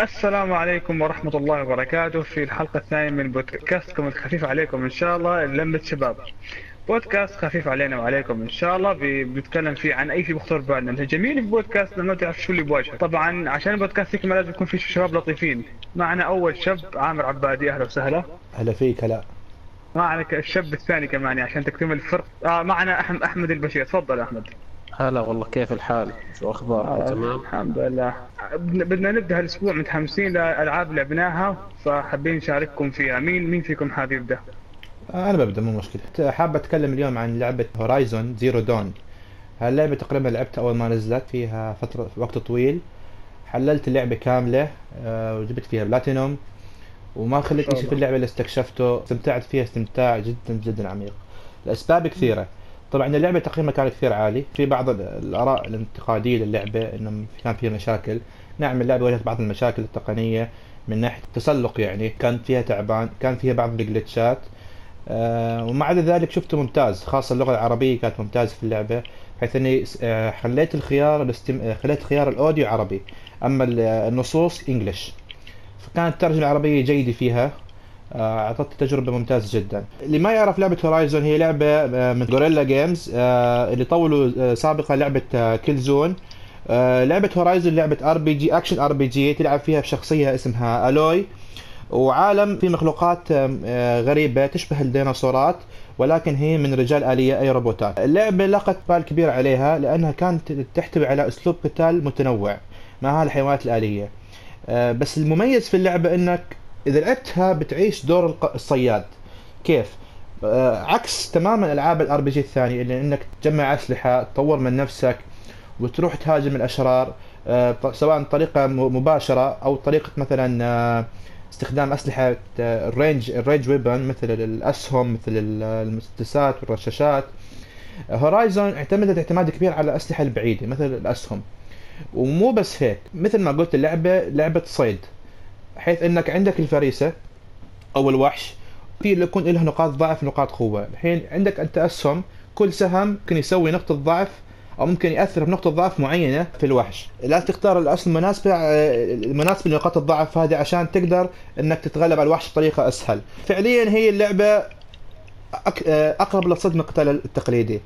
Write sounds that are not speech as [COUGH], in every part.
السلام عليكم ورحمة الله وبركاته في الحلقة الثانية من بودكاستكم الخفيف عليكم إن شاء الله لمة شباب. بودكاست خفيف علينا وعليكم إن شاء الله بنتكلم فيه عن أي شيء بخطر بالنا. الجميل في بودكاست لما تعرف شو اللي بواجهه. طبعا عشان البودكاست يكمل لازم يكون في شباب لطيفين. معنا أول شاب عامر عبادي أهلا وسهلا. هلا فيك هلا. معنا الشاب الثاني كمان عشان تكتمل الفرق. آه معنا احمد أحمد البشير. تفضل أحمد. هلا والله كيف الحال؟ شو أخبارك؟ آه تمام؟ الحمد لله. بدنا نبدأ هالأسبوع متحمسين لألعاب لعبناها فحابين نشارككم فيها. مين مين فيكم حاب يبدأ؟ آه، أنا ببدأ مو مشكلة. حاب أتكلم اليوم عن لعبة Horizon Zero Dawn هاللعبة تقريبا لعبتها أول ما نزلت فيها فترة وقت طويل. حللت اللعبة كاملة آه، وجبت فيها بلاتينوم وما خليت شيء في اللعبة اللي استكشفته. استمتعت فيها استمتاع جدا جدا عميق. الاسباب كثيرة. طبعا اللعبة تقييمها كان كثير عالي. في بعض الآراء الانتقادية للعبة إنه كان فيها مشاكل. نعم اللعبة واجهت بعض المشاكل التقنية من ناحية التسلق يعني. كان فيها تعبان كان فيها بعض الجلتشات. آه ومع ذلك شفته ممتاز خاصة اللغة العربية كانت ممتازة في اللعبة. حيث إني آه خليت الخيار الاستم... آه، خليت خيار الأوديو عربي أما النصوص انجلش فكانت الترجمة العربية جيدة فيها. أعطت تجربة ممتازة جدا. اللي ما يعرف لعبة Horizon هي لعبة آه، من Guerrilla Games اللي طولوا سابقا لعبة Killzone لعبة هورايزون لعبة ار بي جي اكشن ار بي جي تلعب فيها بشخصية اسمها Aloy وعالم في مخلوقات آه، غريبة تشبه الديناصورات ولكن هي من رجال آلية أي روبوتات. اللعبة لقت بال كبير عليها لأنها كانت تحتوي على أسلوب قتال متنوع مع الحيوانات الآلية. آه، بس المميز في اللعبة أنك إذا لعبتها بتعيش دور الصياد. كيف؟ آه، عكس تماما ألعاب ال RPG الثانية اللي إنك تجمع أسلحة تطور من نفسك وتروح تهاجم الأشرار سواء طريقة مباشرة أو طريقة مثلا استخدام أسلحة ال range ال range weapon مثل الأسهم مثل المسدسات والرشاشات. Horizon اعتمدت اعتماد كبير على الأسلحة البعيدة مثل الأسهم. ومو بس هيك مثل ما قلت اللعبه لعبة صيد. حيث أنك عندك الفريسة أو الوحش في يكون له نقاط ضعف ونقاط قوة. الحين عندك انت اسهم كل سهم ممكن يسوي نقطة ضعف أو ممكن يأثر بنقطة ضعف معينة في الوحش. لازم تختار الاسهم المناسبه المناسبه لنقاط الضعف هذه عشان تقدر أنك تتغلب على الوحش بطريقة أسهل. فعليا هي اللعبة أقرب للصدمه القتال التقليدي.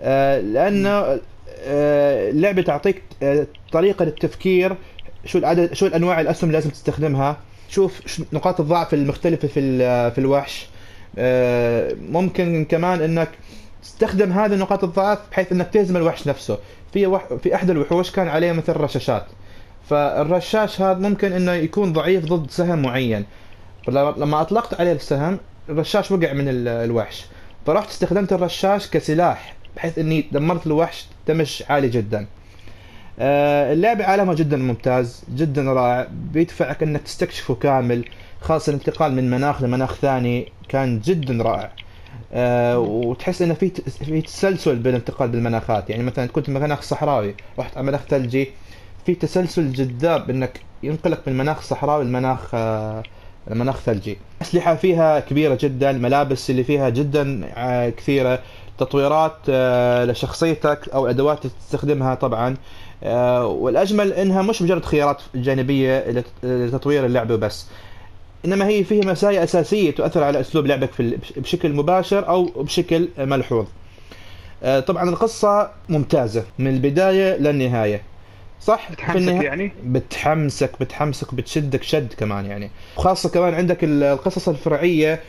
آه، لأنه آه، اللعبة تعطيك آه، طريقة للتفكير شو العدد شو الأنواع الأسهم اللي لازم تستخدمها؟ شوف نقاط الضعف المختلفة في في الوحش. ممكن كمان إنك استخدم هذه نقاط الضعف بحيث إنك تهزم الوحش نفسه. في وح... في أحد الوحوش كان عليه مثل رشاشات. فالرشاش هذا ممكن إنه يكون ضعيف ضد سهم معين. فلما أطلقت عليه السهم الرشاش وقع من الوحش. فرحت استخدمت الرشاش كسلاح بحيث إني دمرت الوحش دمج عالي جدا. آه، اللعبة عالمها جدا ممتاز جدا رائع. بيدفعك إنك تستكشفه كامل خاصة الانتقال من مناخ لمناخ ثاني كان جدا رائع. آه وتحس إنه في في تسلسل بالانتقال بالمناخات. يعني مثلا كنت مناخ صحراوي رحت على مناخ ثلجي في تسلسل جذاب إنك ينقلك من مناخ صحراوي لمناخ آه مناخ ثلجي. أسلحة فيها كبيرة جدا الملابس اللي فيها جدا آه كثيرة. تطويرات آه لشخصيتك أو أدوات تستخدمها طبعا. آه والأجمل إنها مش مجرد خيارات جانبية لتطوير اللعبه بس إنما هي فيها مسايا أساسية تؤثر على أسلوب لعبك في بشكل مباشر أو بشكل ملحوظ. آه، طبعا القصة ممتازة من البداية للنهاية. صح؟ بتحمسك يعني؟ بتحمسك بتحمسك بتشدك شد كمان يعني. وخاصه كمان عندك القصص الفرعية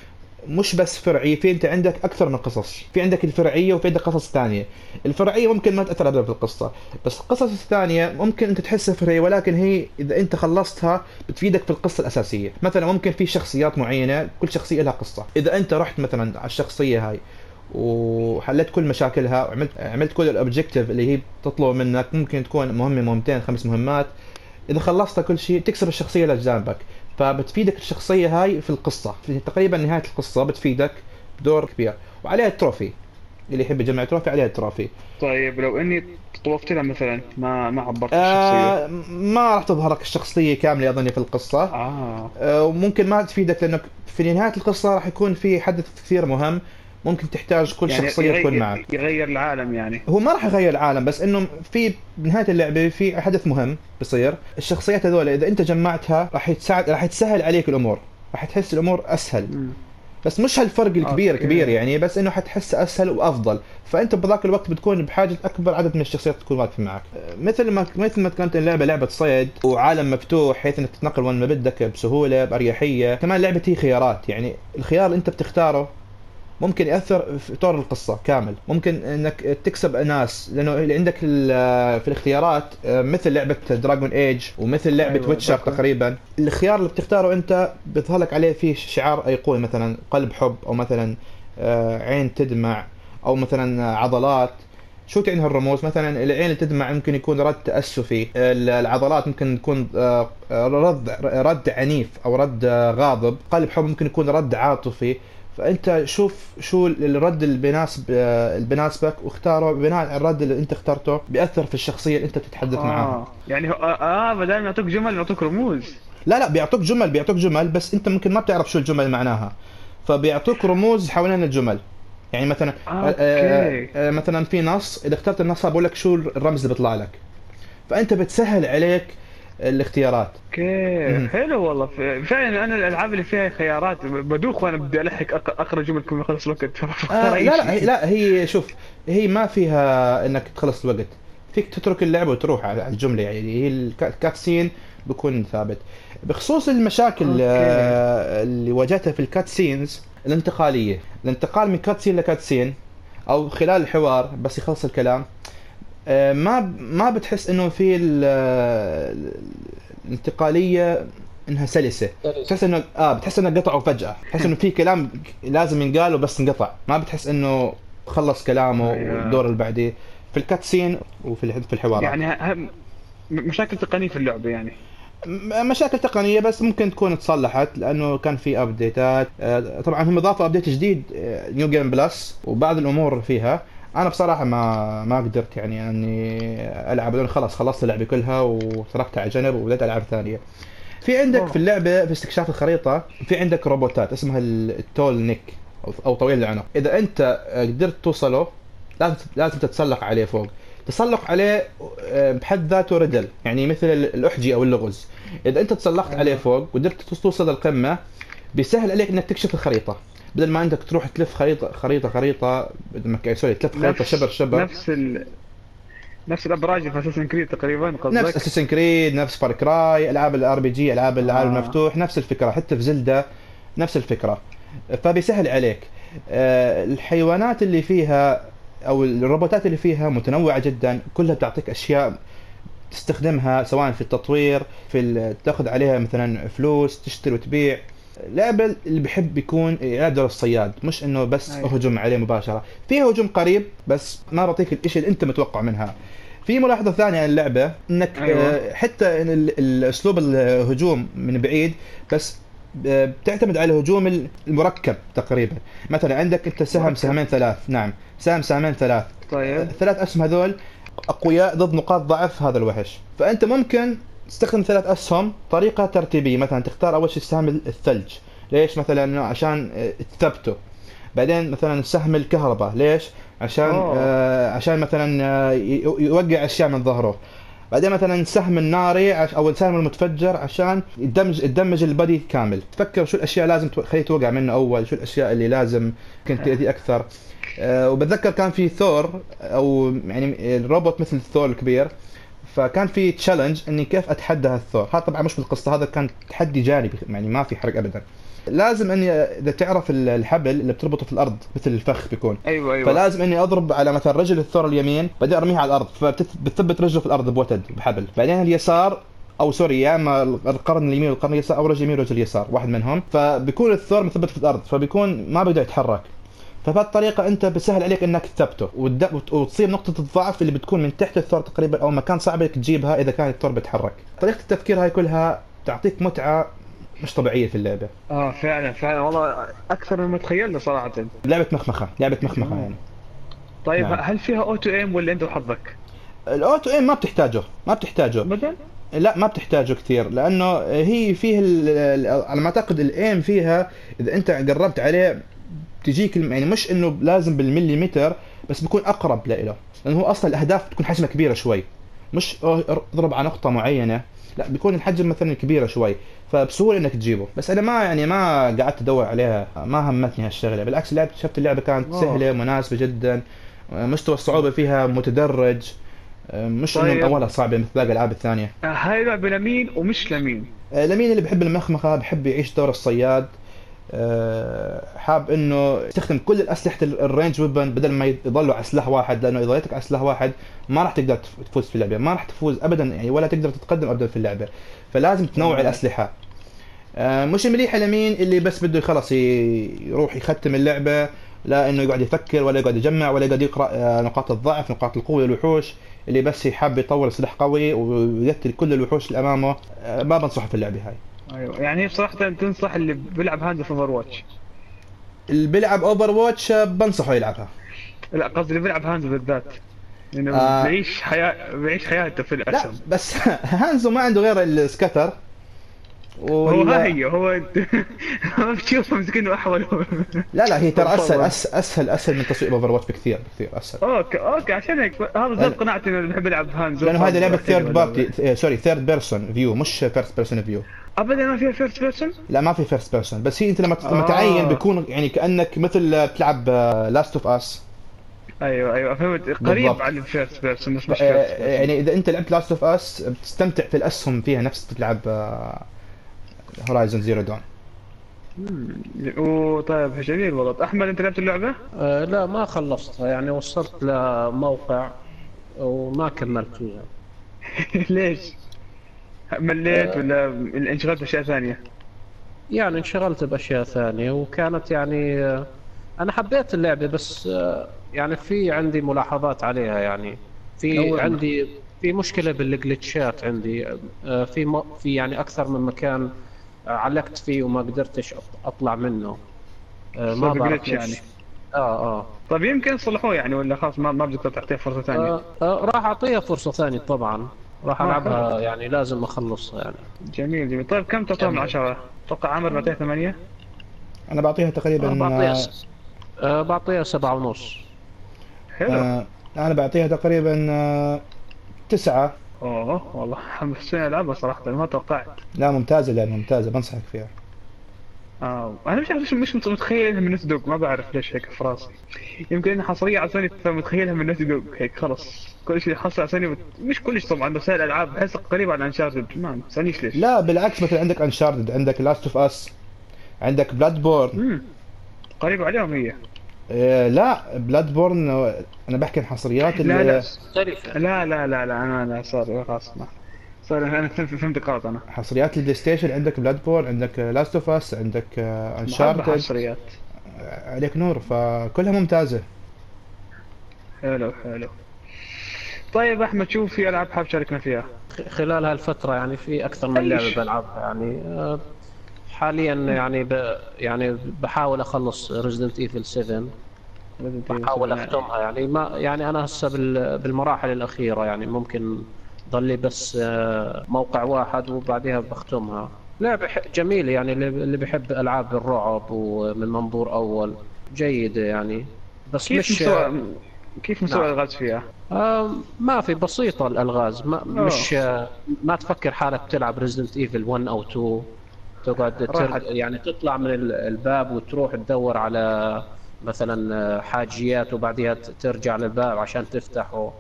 مش بس فرعيه في انت عندك أكثر من قصص. في عندك الفرعية وفي عندك قصص ثانية. الفرعية ممكن ما تأثر ابدا في القصة بس القصص الثانية ممكن أنت تحسها فرعية ولكن هي إذا أنت خلصتها بتفيدك في القصة الأساسية. مثلا ممكن في شخصيات معينة كل شخصية لها قصة. إذا أنت رحت مثلا على الشخصية هاي وحليت كل مشاكلها وعملت عملت كل الاوبجيكتيف اللي هي تطلب منك ممكن تكون مهمة مهمتين خمس مهمات. إذا خلصت كل شيء تكسب الشخصية اللي جنبك فبتفيدك الشخصية هاي في القصة في تقريبا نهاية القصة بتفيدك بدور كبير وعليها ال trophy اللي يحب يجمع trophy عليها ال trophy طيب لو إني طوفت لها مثلا ما ما عبرت آه الشخصيه ما راح تظهر لك الشخصية كاملة أظني في القصة. آه, آه وممكن ما تفيدك لأنك في نهاية القصة راح يكون في حدث كثير مهم. ممكن تحتاج كل يعني شخصية يغير- تكون معك. يغير العالم يعني. هو ما راح يغير العالم بس إنه في بنهايه اللعبة في حدث مهم بيصير. الشخصيات هذول إذا أنت جمعتها راح يتساعد راح تسهل عليك الأمور. راح تحس الأمور أسهل. بس مش هالفرق الكبير أوكي. كبير يعني بس إنه حتحس أسهل وأفضل. فأنت بذاك الوقت بتكون بحاجة أكبر عدد من الشخصيات تكون واقفة معك. مثل ما مثل ما كانت اللعبة لعبة صيد وعالم مفتوح حيث إنك تتنقل وين ما بدك بسهولة بأريحية. كمان لعبة هي خيارات. يعني الخيار اللي أنت بتختاره ممكن يأثر في طور القصة كامل. ممكن إنك تكسب ناس لأنه اللي عندك في الاختيارات مثل لعبة Dragon Age ومثل لعبة أيوة، Witcher. تقريبا. الخيار اللي بتختاره أنت بيظهر لك عليه فيه شعار أيقوني مثلا قلب حب أو مثلا آه، عين تدمع أو مثلا عضلات. شو تعني هالرموز؟ مثلا العين اللي تدمع ممكن يكون رد تأسفي. ال- العضلات ممكن تكون آه، رد رد عنيف أو رد آه، غاضب. قلب حب ممكن يكون رد عاطفي. فأنت شوف شو الرد اللي بيناسب آه، اللي بيناسبك واختاره بناء على الرد اللي أنت اخترته بيأثر في الشخصية اللي أنت بتتحدث معاها آه يعني آه, آه بدل ما يعطوك جمل يعطوك رموز. لا لا بيعطوك جمل بيعطوك جمل بس أنت ممكن ما بتعرف شو الجمل معناها. فبيعطوك رموز حوالين الجمل. يعني مثلا آه، آه، okay. آه، مثلا في نص إذا اخترت النص بقول لك شو الرمز اللي بيطلع لك. فأنت بتسهل عليك الاختيارات. okay. حلو والله. فعلا أنا الألعاب اللي فيها خيارات بدوخ وأنا بدي ألحق كل ما يخلص الوقت. [LAUGHS] آه لا لا هي- لا هي شوف هي ما فيها إنك تخلص الوقت. فيك تترك اللعبة وتروح على الجملة يعني هي ال cu- ال cutscene بيكون ثابت. بخصوص المشاكل okay. آه اللي واجهتها في ال cutscenes الانتقالية. الانتقال من cutscene ل cutscene أو خلال الحوار بس يخلص الكلام. ما ما بتحس إنه في ال- ال- الانتقالية إنها سلسة؟ تحس انه آه بتحس انه قطعوا فجأة. تحس إنه في كلام لازم ينقال وبس انقطع. ما بتحس إنه خلص كلامه أيوة. والدور اللي بعديه. في ال cutscene وفي الح- في الحوارات. يعني مشاكل تقنية في اللعبة يعني. مشاكل تقنية بس ممكن تكون تصلحت لأنه كان في update ات آه، طبعا هم اضافوا update جديد new game plus وبعض الأمور فيها. أنا بصراحة ما ما قدرت يعني أني ألعب لأنه خلاص خلصت اللعبة كلها وتركتها على جنب وبدأت العاب ثانية. في عندك أوه. في اللعبة في استكشاف الخريطة في عندك روبوتات اسمها ال- ال Tallneck أو طويل العنق إذا أنت قدرت توصله لازم لازم تتسلق عليه فوق. تسلق عليه آه، بحد ذاته riddle يعني مثل ال- الأحجي أو اللغز. إذا أنت تسلقت أيوة. عليه فوق وقدرت توصل للقمة بيسهل عليك إنك تكشف الخريطة. بدل ما انك تروح تلف خريطه خريطه خريطة بدل ما sorry تلف خريطة شبر شبر. نفس ال... نفس الأبراج في Assassin's Creed تقريبا نفس قصدك اساسن كريد نفس Far Cry العاب ال RPG العاب العالم آه. المفتوح نفس الفكرة حتى في Zelda نفس الفكرة. فبيسهل عليك. آه، الحيوانات اللي فيها أو الروبوتات اللي فيها متنوعة جدا كلها بتعطيك أشياء تستخدمها سواء في التطوير في تاخذ عليها مثلا فلوس تشتري وتبيع. لعبة اللي بيحب يكون يلعب دور الصياد مش إنه بس أيوة. هجوم عليه مباشرة. فيها هجوم قريب بس ما بعطيك الإشي اللي أنت متوقع منها. في ملاحظة ثانية عن اللعبة إنك أيوة. آه، حتى إن ال- الأسلوب الهجوم من بعيد بس آه، بتعتمد على الهجوم المركب تقريبا. مثلا عندك أنت سهم مركب. سهمين ثلاث نعم. سهم سهمين ثلاث. طيب. الثلاث أسهم هذول أقوياء ضد نقاط ضعف هذا الوحش. فأنت ممكن تستخدم ثلاث أسهم. طريقة ترتيبية مثلا تختار أول شيء السهم الثلج. ليش؟ مثلا عشان آه، تثبته. بعدين مثلا سهم الكهرباء. ليش؟ عشان أوه. آه عشان مثلا آه، يوقع أشياء من ظهره. بعدين مثلا سهم الناري أو السهم المتفجر عشان يدمج يدمج البادي كامل. تفكر شو الأشياء لازم تو- خليه توقع منه أول شو الأشياء اللي لازم ممكن تأذي أكثر. آه، وبتذكر كان في ثور أو يعني الروبوت مثل الثور الكبير. فكان في challenge إني كيف أتحدى هالثور. هذا طبعا مش بالقصة هذا كان تحدي جانبي يعني ما في حرق ابدا. لازم إني إذا تعرف ال- الحبل اللي بتربطه في الأرض مثل الفخ بيكون. أيوه أيوه. فلازم إني أضرب على مثلا رجل الثور اليمين بعدين ارميها على الأرض. فبتثبت رجله في الأرض بوتد بحبل. بعدين اليسار أو sorry يا اما القرن اليمين والقرن اليسار أو رجل يمين ورجل يسار واحد منهم. فبيكون الثور مثبت في الأرض فبيكون ما بيقدر يتحرك. فبهالطريقة أنت بسهل عليك إنك تثبته وتصير نقطة الضعف اللي بتكون من تحت الثور تقريبا أو مكان صعب إنك تجيبها إذا كان الثور بيتحرك. طريقة التفكير هاي كلها تعطيك متعة مش طبيعية في اللعبة. آه فعلا فعلا والله أكثر مما تخيلنا صراحة لعبة مخمخة، لعبة مخمخة يعني. طيب نعم. هل فيها أوتو إيم ولا أنت وحظك؟ الأوتو إيم ما بتحتاجه، ما بتحتاجه. ابدا؟ لا ما بتحتاجه كثير لأنه هي فيه على ما أعتقد الإيم فيها إذا أنت قربت عليه بتجيك الم- يعني مش إنه لازم بالمليمتر بس بيكون أقرب له لأنه هو أصلا الأهداف بتكون حجمها كبيرة شوي. مش اضرب على نقطة معينة لا بيكون الحجم مثلا كبيرة شوي. فبسهولة إنك تجيبه. بس أنا ما يعني ما قعدت أدور عليها ما همتني هالشغلة. بالعكس لعبت شفت اللعبة كانت أوه. سهلة مناسبة جدا مستوى الصعوبة فيها متدرج. مش إنه طيب. من أولها صعبة مثل باقي الألعاب الثانية. هاي لعبة لمين ومش لمين؟ آه، لمين اللي بحب المخمخة بحب يعيش دور الصياد. حاب إنه يستخدم كل الأسلحة ال- الرينج ويبن بدل ما يضلوا على سلاح واحد لأنه إذا ضليتك على سلاح واحد ما راح تقدر تف- تفوز في اللعبة ما راح تفوز ابدا يعني ولا تقدر تتقدم ابدا في اللعبة. فلازم تنوع. الأسلحة. آه، مش مليحه لمين اللي بس بده خلص يروح يختم اللعبة لا إنه يقعد يفكر ولا يقعد يجمع ولا يقعد يقرأ آه، نقاط الضعف نقاط القوة للوحوش اللي بس يحب يطور سلاح قوي ويقتل كل الوحوش اللي أمامه. آه، ما بنصحه في اللعبة هاي. أيوه. يعني بصراحه تنصح اللي بيلعب هاند في اوفر واتش اللي بيلعب اوفر واتش بنصحه يلعبها. لا قصدي اللي بيلعب هاند بالذات. لأنه آه. بيعيش حياه بيعيش حياته في لا الاسم بس [LAUGHS] هانزو ما عنده غير السكتر. ولا- ها هي هو ما [LAUGHS] بتشوفه مسكين احول لا لا هي ترى اسهل اسهل أسهل من تصوير اوفر واتش بكثير بكثير أسهل. okay okay عشان هيك هذا. زاد قناعتي إنه بحب العب Hanzo لأنه هذه لعبة third party sorry third person view مش first person view ابدا ما فيها first person لا ما في first person بس هي أنت لما آه. تعين بيكون يعني كأنك مثل بتلعب Last of Us أيوه أيوه فهمت. قريب بالضبط. عن ال first person بس مش first يعني إذا أنت لعبت Last of Us بتستمتع في الأسهم فيها نفس بتلعب Horizon Zero Dawn وطيب جميل والله أحمد أنت لعبت اللعبة؟ آه لا ما خلصتها يعني وصلت لموقع وما كملت فيها [LAUGHS] ليش؟ مليت آه. ولا انشغلت بأشياء ثانية؟ يعني انشغلت بأشياء ثانية وكانت يعني آه، أنا حبيت اللعبة بس آه، يعني في عندي ملاحظات عليها يعني في. عندي في مشكلة بالجلitchات عندي في في يعني أكثر من مكان علقت فيه وما قدرتش أطلع منه آه، ما بعرف. يعني. آه آه طيب يمكن صلحوه يعني ولا خلاص ما ما بتقدر تعطيه فرصة ثانية؟ آه، آه، راح اعطيها فرصة ثانية طبعا راح آه، ألعبها يعني لازم أخلصها يعني جميل جميل طيب كم تعطيها من. عشرة؟ أتوقع عامر بعطيها ثمانية؟ أنا بعطيها تقريبا آه، بعطيها آه، س- آه، بعطيها سبعة ونص حلو آه، أنا بعطيها تقريبا آه، تسعة أوه والله. [LAUGHS] حمستني العبها صراحة ما توقعت. لا ممتازة لعبة ممتازة. بنصحك فيها. آه أنا مش عارف مش متخيل انها من Naughty Dog ما بعرف ليش هيك في راسي. يمكن إنها حصرية على سوني فمتخيلها من Naughty Dog هيك خلاص كل شيء حصري على سوني بت... مش كلش طبعا بس هاي الألعاب بحس قريبة عن Uncharted ما تسالنيش ليش؟ لا بالعكس مثلا عندك Uncharted عندك Last of Us عندك Bloodborne قريبة عليهم هي. آه لا Bloodborne أنا بحكي عن حصريات لا لا. لا لا لا لا أنا لا صار خلاص ما. صار أنا [LAUGHS] فهمت غلط أنا. حصريات البلاي ستيشن عندك Bloodborne عندك Last of Us عندك محبة Uncharted حصريات. عليك نور فكلها ممتازة. حلو حلو. طيب أحمد شوف في ألعاب حاب تشاركنا فيها. خلال هالفترة يعني في أكثر من شيء. بلعبها يعني آه، حاليا يعني ب يعني بحاول أخلص Resident Evil 7 بحاول أختمها. يعني ما يعني أنا هسه بال- بالمراحل الأخيرة يعني ممكن ضل لي بس آه، موقع واحد وبعدها بختمها. لعبة جميلة يعني اللي بيحب ألعاب الرعب ومن منظور أول. جيدة يعني. بس كيف مش مستوى كيف مستوى نعم. الالغاز فيها؟ آم، ما في بسيطة الألغاز. ما مش آه، ما تفكر حالك تلعب Resident Evil 1 أو 2 تقعد. يعني تطلع من ال- الباب وتروح تدور على مثلا آه، حاجيات وبعدها ترجع للباب عشان تفتحه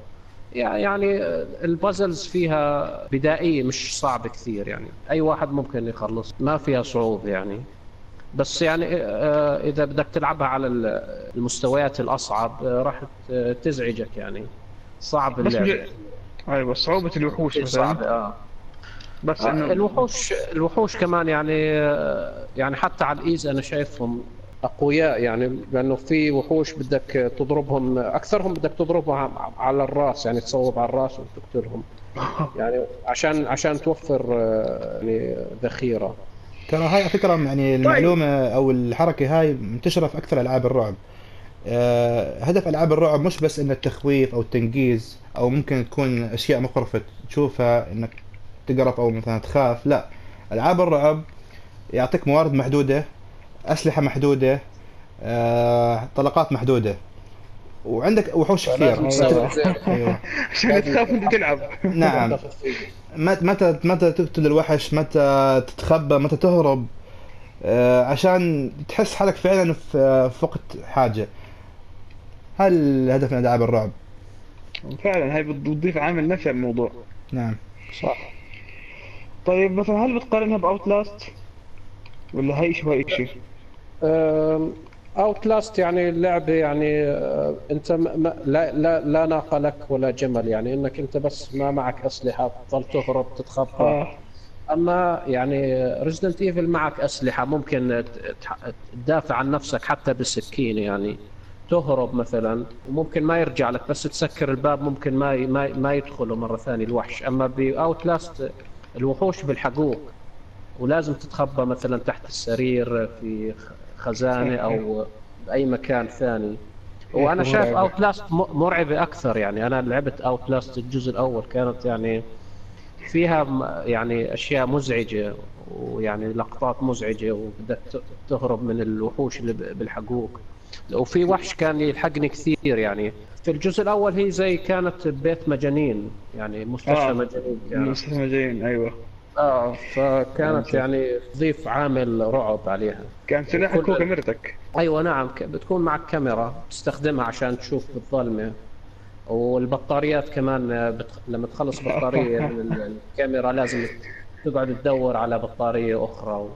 يع- يعني آه، البازلز فيها بدائية مش صعبة كثير يعني. أي واحد ممكن يخلص ما فيها صعوبة يعني. بس يعني آه، إذا بدك تلعبها على ال- المستويات الأصعب آه، راح تزعجك يعني. صعب مج... أيوه صعوبة الوحوش مثلا. صعبة آه. بس آه، إنه الوحوش الوحوش كمان يعني آه، يعني حتى على الإيز أنا شايفهم أقوياء يعني لأنه في وحوش بدك تضربهم أكثرهم بدك تضربهم على الرأس يعني تصوب على الرأس وتقتلهم [LAUGHS] يعني عشان عشان توفر آه، يعني ذخيرة. ترى هاي على فكرة يعني المعلومة أو الحركة هاي منتشرة في أكثر ألعاب الرعب. هدف ألعاب الرعب مش بس إن التخويف أو التنقيز أو ممكن تكون أشياء مقرفة تشوفها إنك تقرف أو مثلا تخاف لا. ألعاب الرعب يعطيك موارد محدودة أسلحة محدودة آه، طلقات محدودة. وعندك وحوش كثير. تسوي زين. [LAUGHS] أيوه. [LAUGHS] عشان تخاف وأنت تلعب. [LAUGHS] نعم. متى متى تقتل الوحش متى تتخبى متى تهرب. آه، عشان تحس حالك فعلا في وقت حاجة. هل الهدف من ألعاب الرعب؟ فعلا هاي بتضيف عامل نفسي على الموضوع نعم. صح. طيب مثلا هل بتقارنها ب Outlast؟ ولا هاي شيء وهي شيء Outlast يعني اللعبة يعني آه، أنت م- م- لا لا لا ناقة لك ولا جمل يعني إنك أنت بس ما معك أسلحة تظل تهرب تتخبى. آه. أما يعني Resident Evil معك أسلحة ممكن تدافع عن نفسك حتى بالسكين يعني تهرب مثلا وممكن ما يرجع لك بس تسكر الباب ممكن ما ما ما يدخله مرة ثانية الوحش. أما ب Outlast الوحوش بالحقوق ولازم تتخبى مثلا تحت السرير في خزانة أو باي مكان ثاني. وأنا شايف. اوت لاست مرعبة أكثر يعني. أنا لعبت Outlast الجزء الأول كانت يعني فيها يعني أشياء مزعجة ويعني لقطات مزعجة وبدك تهرب من الوحوش اللي بالحقوق. وفي وحش كان يلحقني كثير يعني. في الجزء الأول هي زي كانت بيت مجانين يعني مستشفى آه. مجانين كانت. مستثمر جايين أيوه. آه فكانت يعني تضيف عامل رعب عليها. كان سلاحك كل- هو كاميرتك أيوه نعم بتكون معك كاميرا تستخدمها عشان تشوف بالظلمة. والبطاريات كمان آه، بت... لما تخلص بطارية [LAUGHS] من ال- الكاميرا لازم تقعد تدور على بطارية أخرى. و...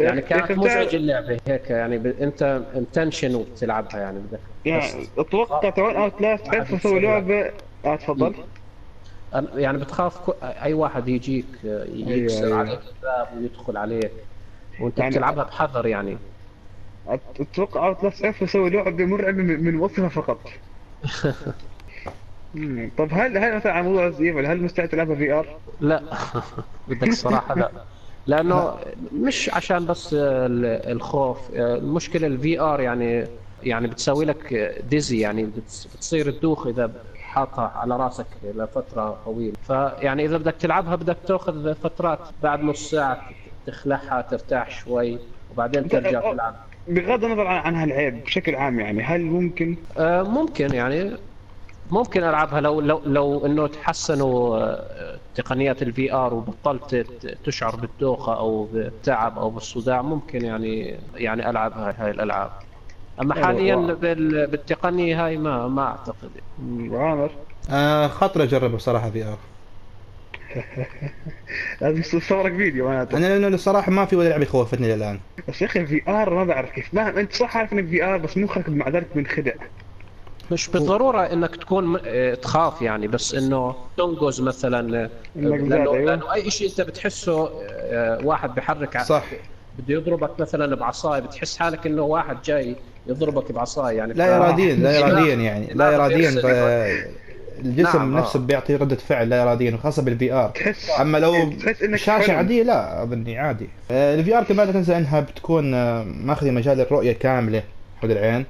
يعني كانت مزعجة اللعبة هيك يعني ب... أنت intention وبتلعبها يعني بدك يعني أتوقع تعال Outlast عرفوا يسوي لعبة؟ آه تفضل. يعني بتخاف. أي واحد يجيك آه، يكسر أيوة. عليك الباب ويدخل عليك وأنت يعني- بتلعبها بحذر يعني. أتوقع Outlast عرفوا يسوي لعبة مرعبة من وصفها فقط. [LAUGHS] طب هل هل مثلا على موضوع هل مستعد تلعبها VR؟ لا. [LAUGHS] بدك الصراحه لا. لأنه مش عشان بس ال- الخوف. المشكلة ال VR يعني يعني بتسوي لك dizzy يعني بتص- بتصير تدوخ إذا حاطها على راسك لفترة طويلة. فيعني إذا بدك تلعبها بدك تأخذ فترات بعد نص ساعة تخلعها ترتاح شوي وبعدين ترجع تلعب. بغض النظر عن عن هالعيب بشكل عام يعني هل ممكن؟ آه، ممكن يعني. ممكن ألعبها لو لو لو إنه تحسنوا آه، تقنيات ال VR وبطلت تشعر بالدوخة أو بالتعب أو بالصداع ممكن يعني يعني ألعب هاي, هاي الألعاب. أما أيوة. حاليا بال- بالتقنية هاي ما ما أعتقد. عامر آه خاطر اجربه بصراحة VR [LAUGHS] لازم تصورك فيديو معناته. أنا لأنه الصراحة ما في ولا لعبة خوفتني للآن. بس يا أخي VR ما بعرف كيف. ما أنت صح عارف انك VR بس مخك مع ذلك منخدع مش بالضرورة إنك تكون آه، تخاف يعني بس إنه تنقز مثلا آه، لأنه, أيوة. لأنه أي شيء أنت بتحسه آه، واحد بحرك صح بده يضربك مثلا بعصايه بتحس حالك إنه واحد جاي يضربك بعصايه يعني لا ف- اراديا لا [LAUGHS] اراديا يعني لا اراديا الجسم نعم،. نفسه بيعطي ردة فعل لا اراديا وخاصة بال VR تحس أما لو تحس إنك شاشة حلم. عادية لا اظني عادي ال VR كمان لا تنسى إنها بتكون ماخذة مجال الرؤية كاملة حول العين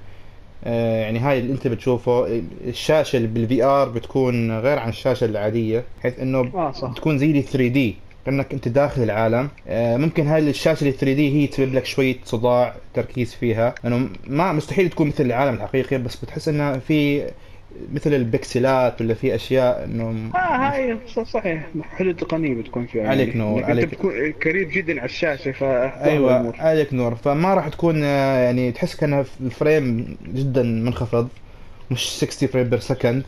يعني هاي اللي انت بتشوفه الشاشة اللي بال VR بتكون غير عن الشاشة العادية بحيث إنه صح. بتكون زي 3D كأنك أنت داخل العالم. آه، ممكن هاي الشاشة ال 3D هي تسبب لك شوية صداع تركيز فيها. لأنه ما مستحيل تكون مثل العالم الحقيقي بس بتحس انها في مثل ال pixelات ولا في أشياء إنه آه هاي صحيح. حلو تقنية بتكون فيها. عليك نور، إنك عليك. أنت بتكون قريب جدا على الشاشة ف أيوه عليك نور. فما راح تكون آه، يعني تحس كأنها ال frame جدا منخفض مش 60 frame per second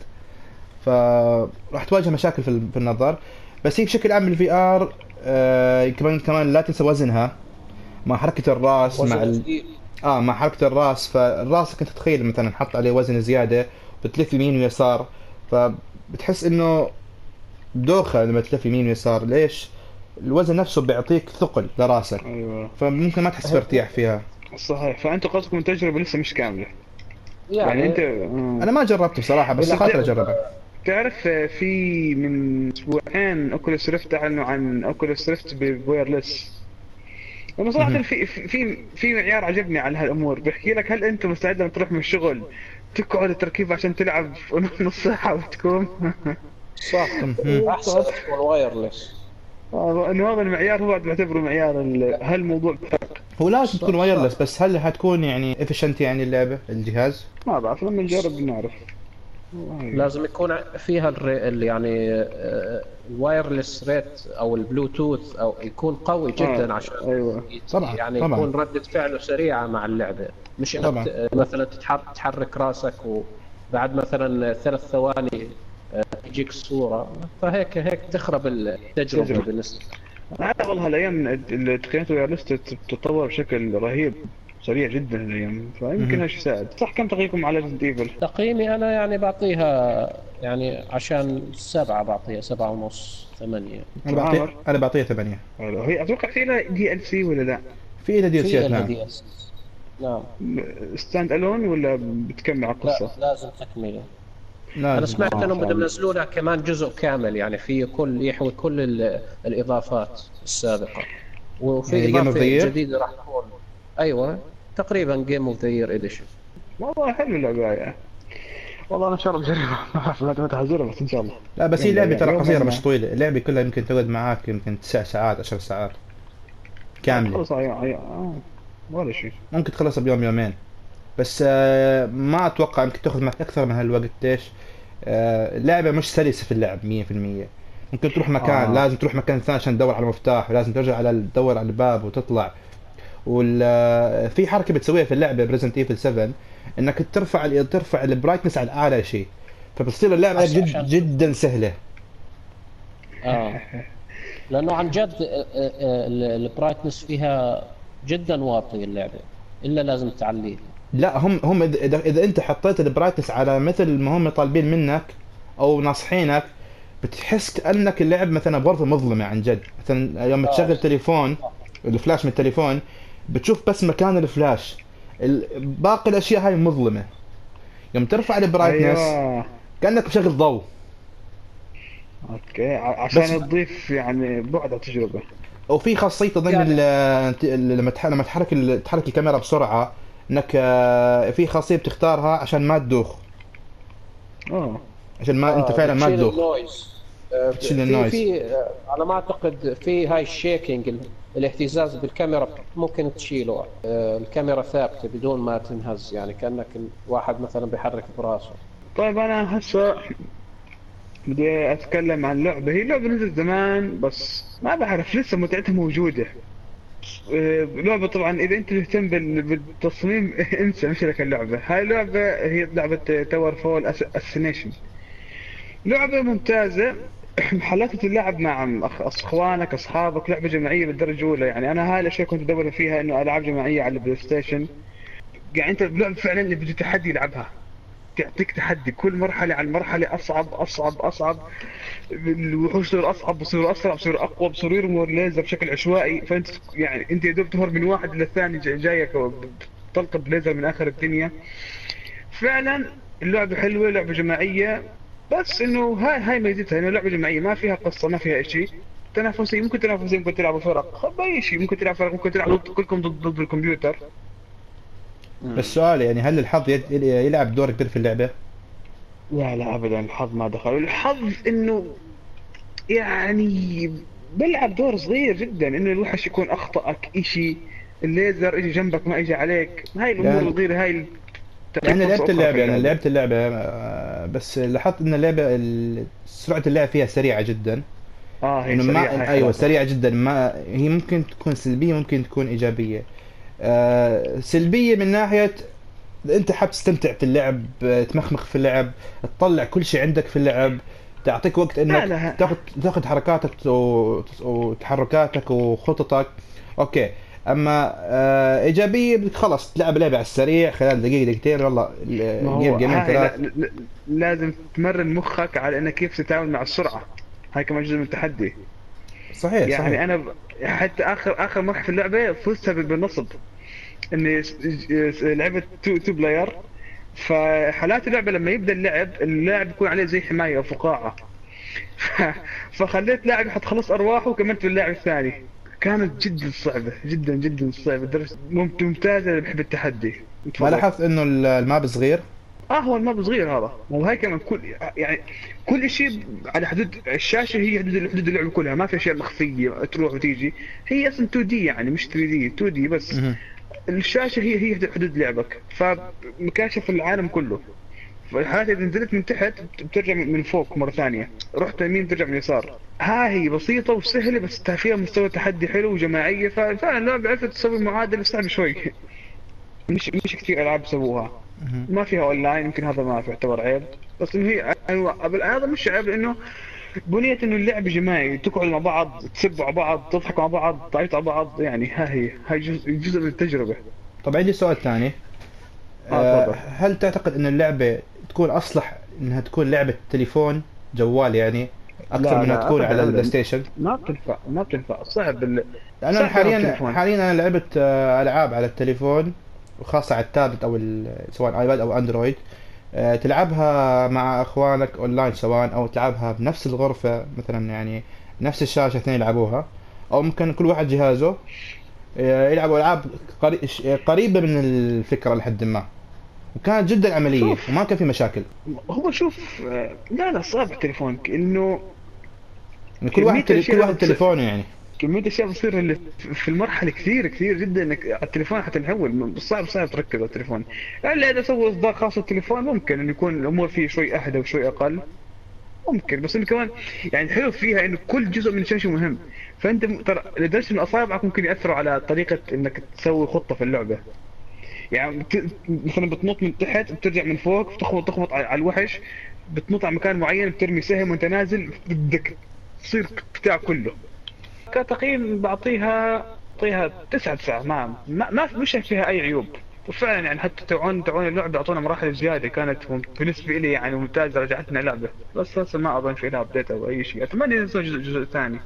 فراح تواجه مشاكل في ال- في النظر. بس هي بشكل عام ال VR كمان كمان لا تنسى وزنها مع حركة الرأس مع ال... آه مع حركة الرأس. فالرأس كنت تتخيل مثلا حط عليه وزن زيادة بتلف يمين ويسار فبتحس إنه دوخة لما تلف يمين ويسار. ليش؟ الوزن نفسه بيعطيك ثقل لراسك. أيوه. فممكن ما تحس بارتياح فيها. صحيح. فأنت قصدكم التجربه لسه مش كاملة. يعني, يعني, انت آه. أنا ما جربته بصراحة بس خاطر. أجربه. تعرف في من أسبوعين Oculus Rift أعلنوا عن Oculus Rift ب wireless. أنا صراحة. في في في معيار عجبني على هالأمور. بحكي لك هل أنت مستعد لما تروح من الشغل تقعد التركيب عشان تلعب نص ساعه وتكون صح. أحسن تكون وايرلس آه، هذا المعيار هو بعتبره معيار ال- هالموضوع فرق هو لازم تكون. wireless بس هل هتكون يعني efficient يعني اللعبة الجهاز؟ ما بعرف لما نجرب والله. لازم يكون فيها الري... ال- يعني آه، ال wireless rate أو البلوتوث أو يكون قوي جدا آه، عشان أيوه طبعاً، يعني طبعاً. يكون ردة فعله سريعة مع اللعبة مش إنك طبعاً. مثلا تتحر- تحرك رأسك وبعد مثلا ثلاث ثواني آه، تجيك الصورة فهيك هيك تخرب التجربة تجربة. بالنسبة هذا والله الأيام التقنيات ال wireless تتطور بشكل رهيب سريع جدا الأيام فيمكن. هالشيء يساعد صح كم تقييمكم على Resident Evil؟ تقييمي أنا يعني بعطيها يعني عشان سبعة بعطيها سبعة ونص ثمانية أنا بعطيه عمر. أنا بعطيه ثمانية هي أتوقع في لها DLC ولا لا؟ في له DLC لها نعم. Standalone ولا بتكمل على لا القصة؟ لازم تكمله لازم. أنا سمعت آه، إنهم بدهم. ينزلوا لها كمان جزء كامل يعني في كل يحوي كل ال- الإضافات السابقة. وفي يعني Game of إضافة the Year؟ جديدة راح تكون. أيوه تقريبا Game of the Year Edition والله حلو اللعبة يا والله أنا إن شاء الله بجربها. [LAUGHS] ما اعرف متى حزورها بس إن شاء الله. لا بس هي لعبة يلا، ترى قصيرة. مش طويلة. اللعبة كلها يمكن تقعد معاك يمكن تسع ساعات عشر ساعات. كاملة. ولا شيء. ممكن تخلصها بيوم يومين. بس آه، ما أتوقع يمكن تأخذ معك أكثر من هالوقت. ليش؟ آه، اللعبة مش سلسة في اللعب 100% ممكن تروح مكان آه. لازم تروح مكان ثاني عشان تدور على المفتاح ولازم ترجع على تدور على الباب وتطلع. وال آه، في حركة بتسويها في اللعبة ب Resident Evil 7 إنك ترفع ال- ترفع ال brightness على اعلى شيء. فبتصير اللعبة عشان- جد عشان- جدا سهلة. آه. [LAUGHS] لأنه عن جد ال brightness فيها جدا واطي اللعبة إلا لازم تعليه. لا هم هم إذا إذا, إذا أنت حطيت ال brightness على مثل ما هم طالبين منك أو ناصحينك بتحس كأنك اللعب مثلا بغرفة مظلمة عن جد. مثلا يوم آه. تشغل تليفون الفلاش من التليفون بتشوف بس مكان الفلاش. ال- باقي الأشياء هاي مظلمة. يوم ترفع ال brightness أيوه. كأنك مشغل ضوء. Okay ع- عشان تضيف يعني بعد التجربة. وفي خاصية اظن يعني- لما تح- لما تحرك ال- تحرك الكاميرا بسرعة إنك آه، في خاصية بتختارها عشان ما تدوخ. آه. عشان ما أنت فعلا ما بتشيل تدوخ. النويز. آه، النويز. في آه، على ما أعتقد في هاي ال shaking ال- الاهتزاز بالكاميرا ممكن تشيله. آه، الكاميرا ثابتة بدون ما تنهز يعني كأنك الواحد مثلا بيحرك براسه. طيب أنا هسه بدي أتكلم عن لعبة هي لعبة نزلت زمان بس ما بعرف لسه متعتها موجودة. آه، لعبة طبعا إذا أنت بال- بالتصميم [LAUGHS] انسى مش لك اللعبة. هاي لعبة هي لعبة TowerFall Ascension لعبة ممتازة. [CLEARS THROAT] حلقة اللعب مع أخوانك أصحابك لعبة جماعية بالدرجة الأولى. يعني أنا هاي الأشياء كنت أدور فيها إنه ألعاب جماعية على ال PlayStation. يعني أنت اللعبه فعلا اللي بده تحدي يلعبها. تعطيك تحدي كل مرحلة عن مرحلة أصعب أصعب أصعب. الوحوش يصيروا أصعب بصيروا أسرع بصيروا أقوى بصيروا يرموا الليزر بشكل عشوائي. فأنت يعني أنت يا دوب تهرب من واحد للثاني جاي- جايك تلقط ليزر من آخر الدنيا. فعلا اللعبة حلوة لعبة جماعية. بس إنه هاي هاي ميزتها إنه لعبة جماعية ما فيها قصة ما فيها شيء تنافسية ممكن تنافسية ممكن تلعبوا فرق. بأي شيء ممكن تلعب فرق ممكن تلعبوا كلكم ضد ضد الكمبيوتر. بس سؤال يعني هل الحظ يلعب دور كبير في اللعبة؟ لا لا ابدا. الحظ ما دخل. الحظ إنه يعني بيلعب دور صغير جدا. إنه الوحش يكون أخطأك إشي الليزر أجي جنبك ما إجي عليك. هاي الأمور يعني- الصغيره هاي ال- يعني لعبت اللعبة في يعني لعبت اللعبة آه، بس لاحظت إن اللعبة ال- سرعة اللعب فيها سريعة جدا. آه هي سريعة، ما أيوه. سريعة جدا. ما هي ممكن تكون سلبية ممكن تكون إيجابية. سلبية من ناحية أنت حاب تستمتع في اللعب آه، تمخمخ في اللعب تطلع كل شيء عندك في اللعب تعطيك وقت إنك. تاخذ تاخذ حركاتك وتحركاتك وخططك. Okay. أما آه إيجابية بدك خلص تلعب لعبة على السريع خلال دقيقة دقيقتين والله game جيمين ثلاث لا- لا- لازم تمرن مخك على إنك كيف تتعامل مع السرعة. هاي كمان جزء من التحدي. صحيح يعني صحيح. أنا ب... حتى اخر آخر مرحله في اللعبة فزت بالنصب. إني لعبت two, two player فحالات اللعبة لما يبدأ اللعب اللاعب يكون عليه زي حماية أو فقاعه [LAUGHS] فخليت لاعب يحط خلص أرواحه وكملت باللاعب الثاني. كانت جدا صعبة جدا جدا صعبة درجة ممت- ممتازة بحب التحدي. ما لاحظت إنه ال- ال map صغير؟ آه هو ال map صغير هذا وهي كمان كل يعني كل شيء على حدود الشاشة هي حدود حدود اللعبة كلها. ما في أشياء مخفية تروح وتيجي. هي أصلا 2 دي يعني مش 3 دي 2 دي بس. الشاشة هي هي حدود لعبك. فمكاشف العالم كله. فالحالات إذا نزلت من تحت بترجع من فوق مرة ثانية. رحت يمين ترجع من اليسار ها هي بسيطة وسهلة بس فيها مستوى تحدي حلو وجماعية. ففعلا اللعبه عرفت تسوي معادلة صعب شوي. مش مش كثير ألعاب سووها. ما فيها اونلاين يمكن هذا ما يعتبر عيب بس انه هي أيوة، هذا مش عيب لأنه بنية إنه اللعب جماعي تقعدوا مع بعض تسبوا على بعض تضحكوا مع بعض تعيطوا على بعض يعني ها هي هاي جزء, جزء من التجربة طب عندي سؤال ثاني آه، آه،. هل تعتقد إن اللعبة تكون أصلح إنها تكون لعبة تليفون جوال يعني أكثر منها لا، تكون على. ال PlayStation ما بتنفع ما بتنفع صعب. لأنه حاليا. حاليا أنا لعبت آه، ألعاب على التليفون وخاصة على التابلت أو سواء آيباد أو أندرويد آه، تلعبها مع أخوانك أونلاين سواء أو تلعبها بنفس الغرفة مثلا يعني نفس الشاشة اثنين يلعبوها أو ممكن كل واحد جهازه آه، يلعبوا ألعاب ش- قريبة من الفكرة لحد ما وكانت جدا عملية. وما كان في مشاكل هو شوف آه، لا لا صعب التليفون إنه يعني كل واحد كل واحد. تليفونه يعني كمية أشياء بتصير في المرحلة كثير كثير جدا إنك التليفون حتى نحول صعب صعب تركز على التليفون. إلا إذا سووا إصدار خاص للتليفون ممكن انه يكون الأمور فيه شوي أهدى وشوي أقل. ممكن بس انه كمان يعني الحلو فيها إنه كل جزء من الشاشة مهم. فأنت ترى لدرجة ان أصابعك ممكن يأثروا على طريقة إنك تسوي خطة في اللعبة. يعني. مثلا بتنط من تحت بترجع من فوق بتخبط تخبط على الوحش بتنط على مكان معين بترمي سهم وأنت نازل بدك تصير بتاع كله. كتقييم بعطيها بعطيها تسعة تسعة ما ما, ما مش فيها أي عيوب. وفعلا يعني حتى تعون تعون اللعبة أعطونا مراحل زيادة كانت بالنسبة لي يعني ممتازة رجعتنا لعبة. بس هسه ما أظن في لها ابديت أو أي شيء. أتمنى ينزلوا جزء, جزء ثاني.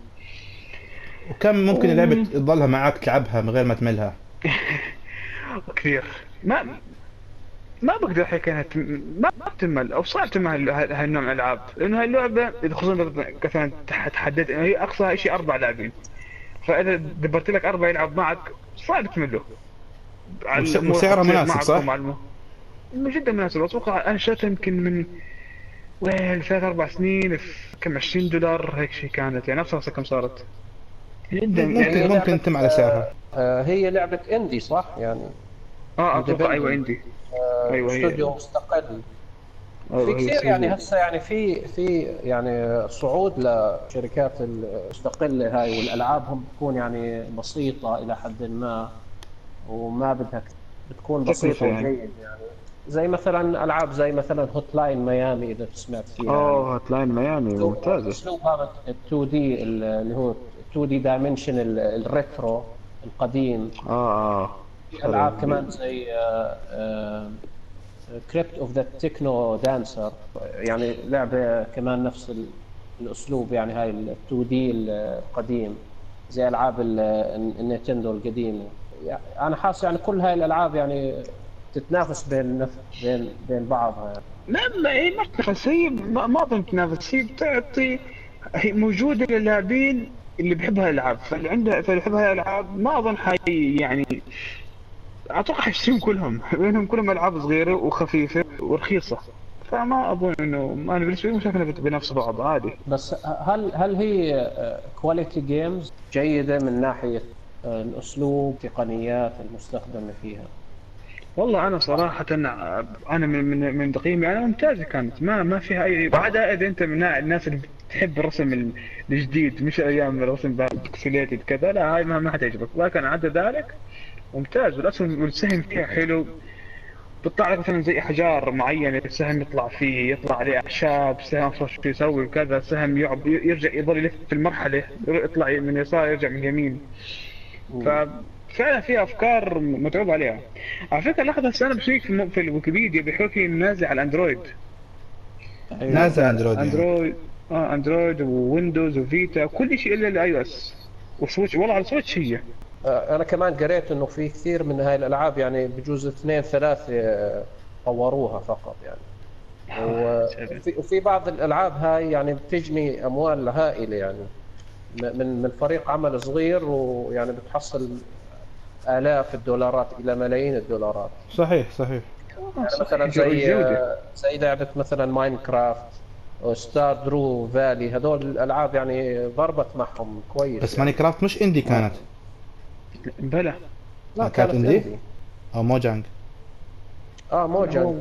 وكم ممكن أوه. اللعبه تضلها معك تلعبها من غير ما تملها؟ [LAUGHS] كثير. ما ما بقدر أحكي انها ما ما بتمل أو صعب تمل هالنوع من الألعاب. لأنه هاللعبة إذا خصوصا مثلا تح- تحدد انه هي أقصى شيء أربع لاعبين. فإذا دبرت لك اربعه يلعب معك صعب تمله. وسعرها مناسب، صح؟ جدا مناسب. أتوقع أنا شريتها يمكن من وين ثلاث أربع سنين في كم 20 دولار هيك شيء كانت. يعني نفسها كم صارت. جدا ممكن يعني ممكن تم على سعرها. آه، هي لعبة إندي صح؟ يعني آه أتوقع. أيوه عندي آه، أيوة، هي. استوديو مستقل أيوة، في هي كثير. يعني هسه يعني في في يعني صعود لشركات المستقله هاي والالعابهم بتكون يعني بسيطة إلى حد ما وما بدها بتكون بسيطة تكلفة يعني. يعني زي مثلا ألعاب زي مثلا Hotline Miami إذا سمعت فيها أوه Hotline Miami ممتازة اسلوب هذا ال 2D اللي هو 2D dimension ال retro القديم آه آه في ألعاب كمان. زي Crypt of the NecroDancer يعني لعبة كمان نفس ال- الأسلوب يعني هاي ال 2D القديم زي ألعاب ال- ال Nintendo القديمه يعني أنا حاسس يعني كل هاي الألعاب يعني تتنافس بين نف- بين بين بعضها. يعني. لا ما هي ما تنافس هي ما ما أظن تنافس. هي بتعطي هي موجودة للاعبين اللي بيحبوا هالالعاب فاللي عنده فاللي يحب هالالعاب ما أظن حي يعني أتوقع حيشتريهم كلهم. [LAUGHS] لأنهم كلهم ألعاب صغيرة وخفيفة ورخيصة. فما أظن إنه ما أنا بالنسبة لي مش شايف بنفس بعض عادي. بس هل هل هي quality games جيدة من ناحية آه، الأسلوب التقنيات المستخدمة فيها؟ والله أنا صراحة أنا من من من تقييمي أنا ممتازه كانت. ما ما فيها اي بعدها إذا أنت من الناس اللي بتحب الرسم ال- الجديد مش أيام الرسم pixelated كذا لا هاي ما ما حتعجبك. لكن عدا ذلك ممتاز والاسهم والسهم فيها حلو؟ بيطلع لك مثلا زي إحجار معينه السهم يطلع فيه يطلع عليه أعشاب سهم شو يسوي وكذا سهم يعب يرجع يضل يلف في المرحلة يطلع من يسار يرجع من يمين. ففعلا في أفكار متعوب عليها. على فكرة لاحظ هسه أنا بشيك في, الويكيبيديا بيحكي إنه نازل على ال Android أيوة. نازل Android يعني. Android آه Android و Windows و Vita كل شيء إلا ال iOS و Switch والله على Switch هي. أنا كمان قريت إنه في كثير من هاي الألعاب يعني بجوز اثنين ثلاثة آه، طوروها فقط يعني. وفي, وفي بعض الألعاب هاي يعني بتجني أموال هائلة يعني. من من فريق عمل صغير ويعني بتحصل آلاف الدولارات إلى ملايين الدولارات. صحيح صحيح. يعني مثلا زي زي لعبة مثلا Minecraft و Stardew Valley هذول الألعاب يعني ضربت معهم كويس بس يعني. Minecraft مش indie كانت. بلى لا indie؟ indie. أو Mojang آه Mojang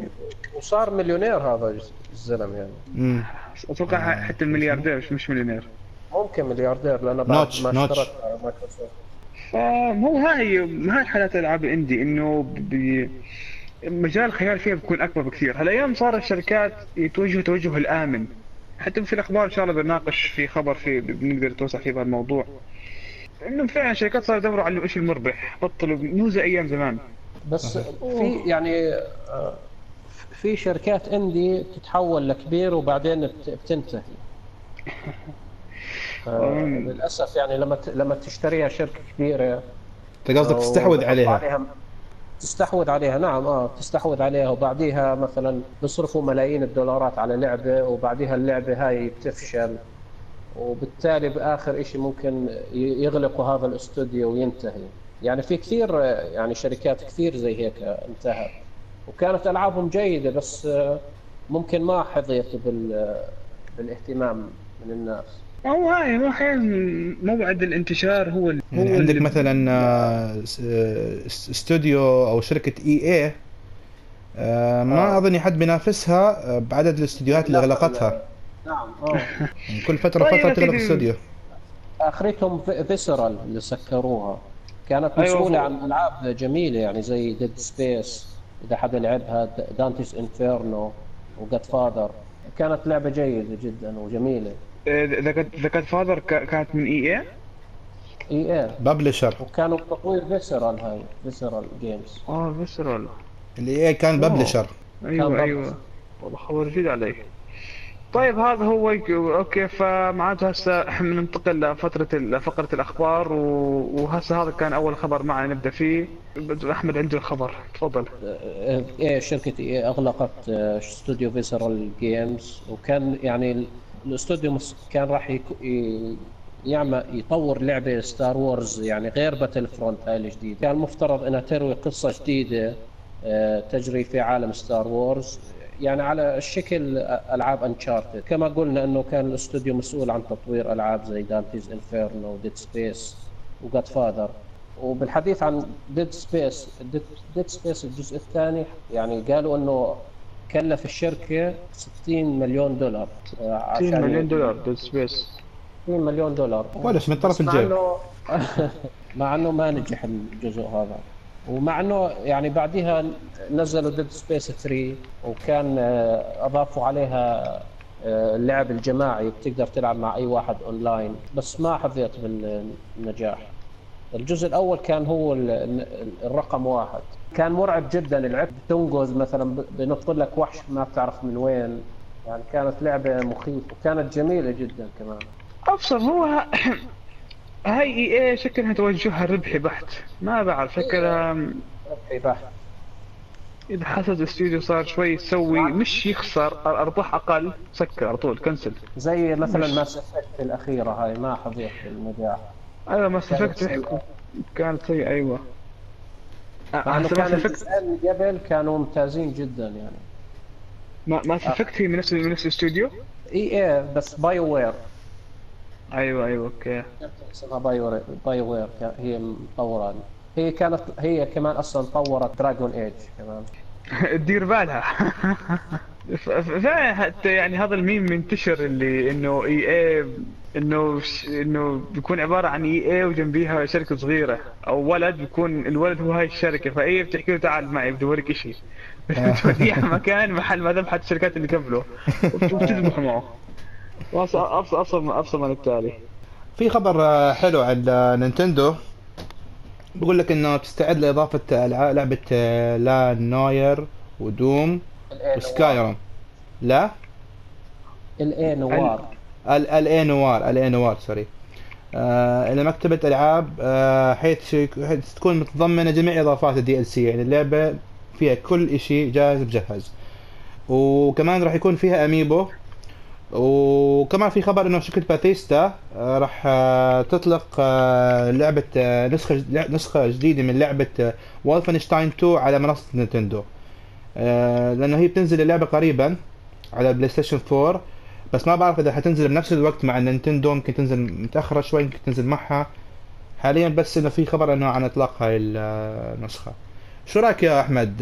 وصار مليونير هذا الزلم يعني. امم أتوقع حتى الملياردير مش مش مليونير. ممكن ملياردير لأنه بعد Notch- ما. اشترك على مايكروسوفت. فمو هاي هاي حالات الألعاب الاندي إنه بي مجال الخيال فيها بيكون أكبر بكثير. هالأيام صار الشركات يتوجهوا توجه الآمن. حتى في الأخبار إن شاء الله بنناقش في خبر في بنقدر نتوسع فيه بهذا الموضوع. إنه فعلا الشركات صاروا يدوروا على الشيء المربح بطلوا مو زي أيام زمان. بس في يعني آه، في شركات اندي تتحول لكبير وبعدين بت- بتنتهي. [LAUGHS] آه،. للأسف يعني لما لما تشتريها شركة كبيرة أنت قصدك تستحوذ وبحط عليها؟ تستحوذ عليها نعم آه تستحوذ عليها. وبعديها مثلا بيصرفوا ملايين الدولارات على لعبة وبعديها اللعبة هاي بتفشل. وبالتالي بآخر شيء ممكن يغلقوا هذا الاستوديو وينتهي. يعني في كثير آه، يعني شركات كثير زي هيك انتهت. وكانت ألعابهم جيدة بس آه، ممكن ما حظيت بال آه، بالاهتمام من الناس. هو هاي هو أحيانا موعد الانتشار هو ال- هو يعني عندك اللي- مثلا آه، آه، استوديو أو شركة EA ما آه. أظن حد بينافسها آه، بعدد الاستديوهات اللي اغلقتها نعم [LAUGHS] كل فترة طيب فترة تغلق. استوديو. اخرتهم Visceral اللي سكروها. كانت أيوة، مسؤولة هو- عن ألعاب جميلة يعني زي Dead Space إذا حدا لعبها Dante's Inferno و Godfather كانت لعبة جيدة جدا وجميلة. The The Godfather كانت من EA EA publisher وكانوا بتطوير Visceral هاي Visceral Games آه Visceral اللي EA كان. publisher أيوه كان أيوه. والله خبر جديد علي. طيب هذا هو okay فمعناته هسه إحنا ننتقل لفترة ال- فقرة الأخبار وهسه هذا كان أول خبر معنا نبدأ فيه. أحمد عنده الخبر. تفضل. EA شركه أغلقت آه، استوديو Visceral Games وكان يعني ال- الاستوديو كان راح يعمل يطور لعبة Star Wars يعني غير Battlefront هاي الجديده كان المفترض إنها تروي قصة جديدة آه، تجري في عالم Star Wars يعني على الشكل ألعاب Uncharted كما قلنا إنه كان الاستوديو مسؤول عن تطوير ألعاب زي Dante's Inferno Dead Space و Godfather وبالحديث عن Dead Space Dead Space الجزء الثاني يعني قالوا إنه كلف الشركة 60 مليون دولار. آه، 60 عشان مليون دولار Dead Space 60 مليون دولار. ولش من طرف الجيب. [LAUGHS] مع إنه ما نجح الجزء هذا. ومع إنه يعني بعدها نزلوا Dead Space 3 وكان آه، أضافوا عليها آه، اللعب الجماعي بتقدر تلعب مع أي واحد اونلاين بس ما حظيت بالنجاح. الجزء الأول كان هو ال- ال- الرقم واحد. كان مرعب جدا اللعب تنقز مثلا بنط لك وحش ما بتعرف من وين. يعني كانت لعبة مخيفة وكانت جميلة جدا كمان. أبصر هو هاي EA شكلها توجهها ربحي بحت. ما بعرف شكلها ربحي بحت. إذا حسد الاستوديو صار شوي يسوي مش يخسر أرباح أقل سكر على طول cancel. زي مثلا Mass Effect الأخيرة هاي ما حظيت بالنجاح أيوه ما كانت استفدت سيئة. كانت سيئة أيوه. مع إنه كان افكت الجزئين قبل كانوا ممتازين جدا يعني. ما ما افكت هي من نفس من نفس الاستوديو؟ إي اي بس بايو وير أيوه أيوه أوكي. اسمها بايو وير بايو وير هي مطوره هي كانت هي كمان أصلا طورت دراجون ايج كمان. [LAUGHS] تدير بالها. فعلا حتى يعني هذا الميم منتشر اللي إنه إي اي إنه إنه بيكون عبارة عن EA وجنبيها شركة صغيرة. أو ولد بيكون الولد هو هاي الشركة. ف EA بتحكي له تعال معي بدي أوريك شيء على [LAUGHS] مكان محل ما ذبحت الشركات اللي قبله. [LAUGHS] وبتذبح معه. أبصر ابصر أبصر من التالي. في خبر آه، حلو عن آه، Nintendo. بيقول لك إنه بتستعد لإضافة العاب لعبة آه، L.A. Noire و Doom و Skyrim لا؟ L.A. Noire. ال L.A. Noire L.A. Noire sorry. آه إلى مكتبة ألعاب آه حيث حيث تكون متضمنة جميع إضافات ال DLC يعني اللعبة فيها كل شيء جاهز مجهز وكمان راح يكون فيها amiibo. وكمان في خبر إنه شركة باثيستا آه راح آه تطلق آه لعبة نسخة نسخة جديدة من لعبة Wolfenstein 2 على منصة Nintendo. لأنه هي بتنزل اللعبة قريبا على PlayStation 4 بس ما بعرف إذا حتنزل بنفس الوقت مع ال Nintendo ممكن تنزل متاخره شوي ممكن تنزل معها. حاليا بس إنه في خبر إنه عن إطلاق هاي النسخه شو رأيك يا أحمد؟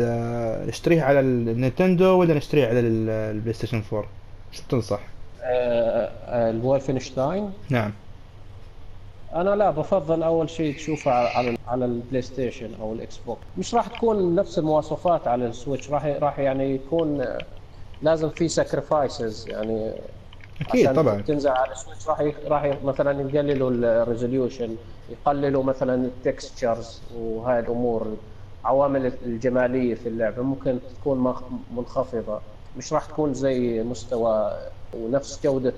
نشتريها على ال Nintendo ولا نشتريها على ال- ال PlayStation 4 شو بتنصح؟ ال Wolfenstein نعم. أنا لا بفضل أول شيء تشوفه على على ال PlayStation أو ال Xbox مش راح تكون نفس المواصفات على ال Switch راح راح يعني يكون آه، لازم في sacrifices يعني أكيد عشان طبعا. تنزل على ال Switch راح راح مثلا يقللوا ال resolution يقللوا مثلا ال textures وهاي الأمور عوامل الجمالية في اللعبة ممكن تكون منخفضة. مش راح تكون زي مستوى ونفس جودة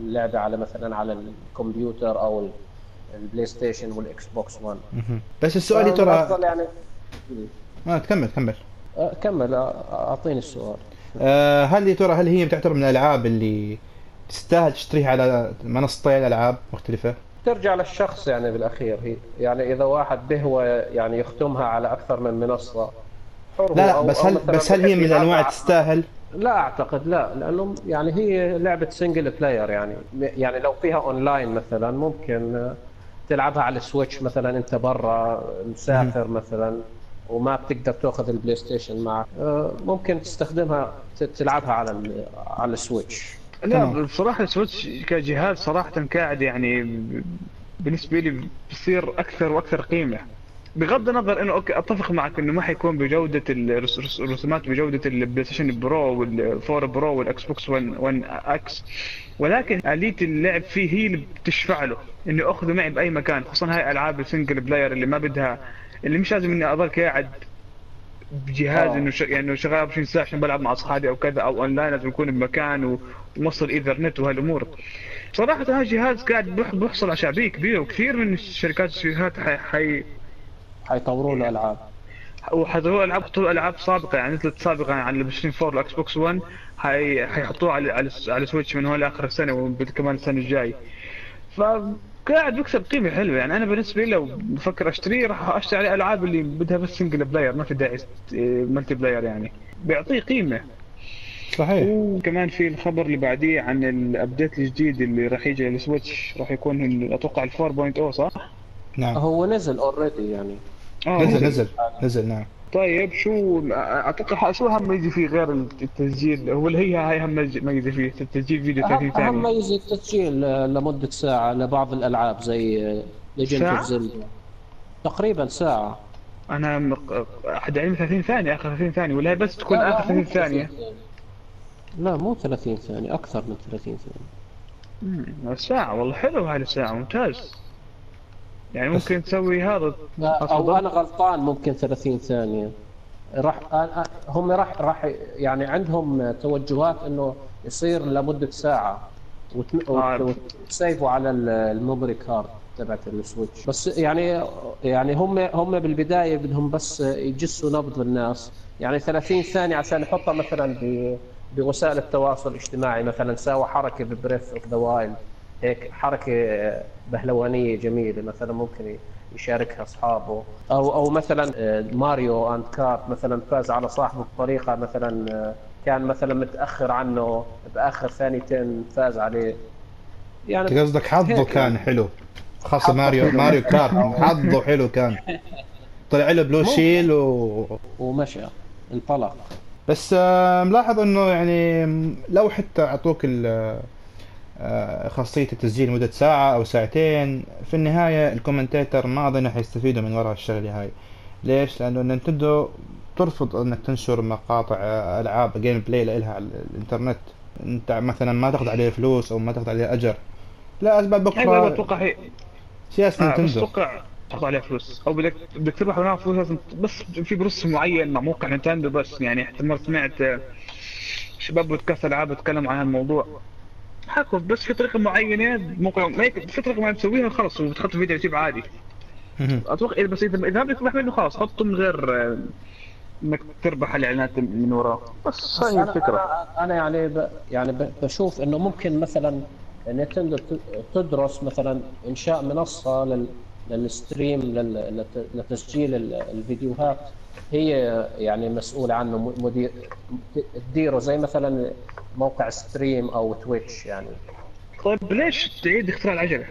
اللعبة على مثلا على الكمبيوتر أو ال- PlayStation وال Xbox One مهم. بس السؤال ترى يعني ما تكمل كمل آه، كمل آه، أعطيني السؤال آه، هل يا ترى هل هي تعتبر من الألعاب اللي تستاهل تشتريها على منصتين ألعاب مختلفة؟ ترجع للشخص يعني بالأخير هي يعني إذا واحد بهوى يعني يختمها على أكثر من منصة لا لا بس هل بس هل هي من الأنواع تستاهل؟ لا أعتقد لا لأنه يعني هي لعبة single player يعني. يعني لو فيها اونلاين مثلا ممكن تلعبها على ال Switch مثلا أنت برا مسافر مثلا وما بتقدر تأخذ ال PlayStation معك. آه، ممكن تستخدمها تلعبها على ال- على السويتش لا تمام. بصراحة ال Switch كجهاز صراحة قاعد يعني ب- بالنسبة لي بصير أكثر وأكثر قيمة. بغض النظر إنه okay أتفق معك إنه ما حيكون بجودة الرس- رس- الرسومات بجودة ال PlayStation Pro وال 4 Pro وال Xbox One One X ولكن آلية اللعب فيه هي اللي بتشفع له اني أخذه معي بأي مكان خصوصا هاي ألعاب ال single player اللي ما بدها اللي مش لازم إني اضل قاعد بجهاز آه. إنه ش... يعني شغال 24 ساعة عشان بلعب مع أصحابي أو كذا أو اونلاين لازم يكون بمكان و- وموصل إيثرنت وهالأمور صراحة هذا جهاز قاعد بيحصل على شعبية كبيرة وكثير من الشركات الشركات حي... حي... حيطوروا له ألعاب. وحضروا ألعاب حطوا ألعاب سابقة يعني نزلت سابقا على ال PlayStation 4 وال Xbox One حي... حيحطوها على على على Switch من هون لآخر السنة وكمان السنة الجاي. فقاعد بيكسب قيمة حلوة يعني أنا بالنسبة لي لو بفكر أشتريه راح أشتري عليه ألعاب اللي بدها بس single player ما في داعي multiplayer يعني. بيعطيه قيمة. صحيح. وكمان في الخبر اللي بعديه عن ال update الجديد اللي راح يجي لل Switch راح يكون أتوقع ال 4.0 صح؟ نعم. هو نزل already يعني. نزل نزل. نزل نعم. طيب شو أتوقع شو أهم ميزة فيه غير التسجيل؟ هو اللي هي هاي أهم ميزه فيه التسجيل فيديو 30 اهم أهم ثانية ميزة التسجيل آه، لمدة ساعة لبعض الألعاب زي Legend of Zelda تقريبا ساعة. أنا مق- أحد علمي 30 ثانية آخر 30 ثانية ولا هي بس تكون آخر مو 30 ثانية؟ لا مو 30 ثانية أكثر من 30 ثانية. مم، ساعة والله حلو هاي الساعة ممتاز. يعني ممكن تسوي هذا أو. أنا غلطان ممكن 30 ثانية راح هم راح راح يعني عندهم توجهات إنه يصير لمدة ساعة. وت- وتسيفوا على ال- ال memory card تبعت ال Switch بس يعني يعني هم هم بالبداية بدهم بس يجسوا نبض الناس يعني 30 ثانية عشان يحطها مثلا بوسائل التواصل الاجتماعي مثلا ساوى حركة ب Breath of the Wild هيك حركة بهلوانية جميلة مثلا ممكن يشاركها أصحابه. أو أو مثلا آه، Mario and Kart مثلا فاز على صاحبه بطريقه مثلا آه، كان مثلا متأخر عنه بآخر ثانيتين فاز عليه. أنت يعني قصدك حظه هيك كان يعني. حلو. خاصة حظه ماريو حلو. Mario Kart. [LAUGHS] حظه حلو كان. طلع له blue shell و... ومشى. انطلق. بس آه، ملاحظ إنه يعني لو حتى أعطوك ال- خاصية التسجيل مدة ساعة أو ساعتين. في النهاية ال commentator ما أظن حيستفيدوا من وراء الشغلة هاي ليش؟ لأنه Nintendo ترفض إنك تنشر مقاطع آه، ألعاب gameplay لها على الإنترنت. أنت مثلا ما تاخذ عليه فلوس أو ما تاخذ عليه أجر. لا أسباب أيوه أخرى أتوقع هي سياسة آه نينتندو. أتوقع تحط عليها فلوس. أو بدك بدك تربح منها فلوس لازم بس في بروس معين مع موقع Nintendo بس. يعني احتمال سمعت آه، شباب بودكاست ألعاب اتكلموا عن هالموضوع حكوا بس في طريقة معينة موقع ما يك- في طريقة معينه تسويها خلص وبتحط فيديو يوتيوب عادي. أتوقع إذا بس إذا إذا بدك تربح منه خلاص حطه من غير آه، إنك تربح الإعلانات من وراه. بس هاي أنا, الفكرة. أنا, أنا يعني ب يعني ب بشوف إنه ممكن مثلا Nintendo ت- تدرس مثلا إنشاء منصة لل لل stream لل لت- لتسجيل ال- الفيديوهات. هي يعني مسؤولة عنه مدير تديره زي مثلا موقع Stream أو Twitch يعني. طيب ليش تعيد اختراع العجلة؟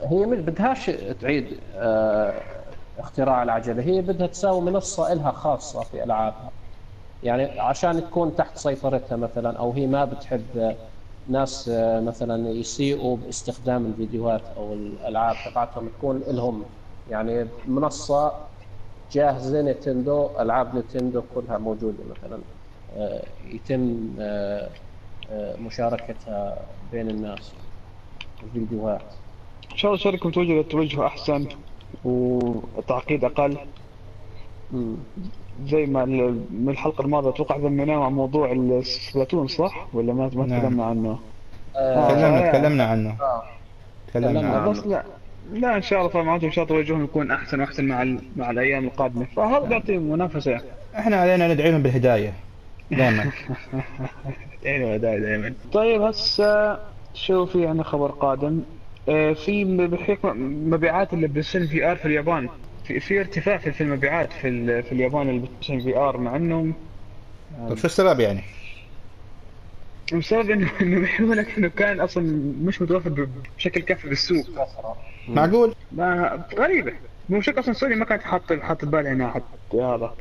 هي مش بدهاش تعيد آه، اختراع العجلة. هي بدها تساوي منصة لها خاصة في ألعابها. يعني عشان تكون تحت سيطرتها مثلا أو هي ما بتحب ناس آه، مثلا يسيئوا باستخدام الفيديوهات أو الألعاب تبعتهم تكون لهم يعني منصة جاهزة نتندو ألعاب نتندو كلها موجودة مثلا آه، يتم آه، مشاركتها بين الناس الفيديوهات إن شاء الله الشركة متوجهه للتوجه أحسن وتعقيد أقل. زي ما ال- من الحلقة الماضية أتوقع ذميناه مع موضوع السبلاتون صح؟ ولا ما ما نعم. تكلمنا عنه؟ آه، تكلمنا آه. تكلمنا عنه آه. تكلمنا تكلمنا عنه عنه. بس لا لا إن شاء الله فمعناته إن شاء الله توجههم يكون أحسن وأحسن مع ال... مع الأيام القادمة فهذا بيعطي منافسة إحنا علينا ندعي لهم بالهداية دائما [LAUGHS] أيوه دائما دائما طيب هسه شو في عندنا خبر قادم آه، في بحكم مبيعات البلايستيشن VR في اليابان في, في ارتفاع في في المبيعات في ال... في اليابان البلايستيشن VR مع انه طيب شو السبب يعني؟ بسبب انه إنه بيحكوا لك إنه كان أصلا مش متوفر بشكل كافي بالسوق معقول؟ ما غريبة مو شك أصلا سوني ما كانت حاطه حاطة ببالها إنها حط هذا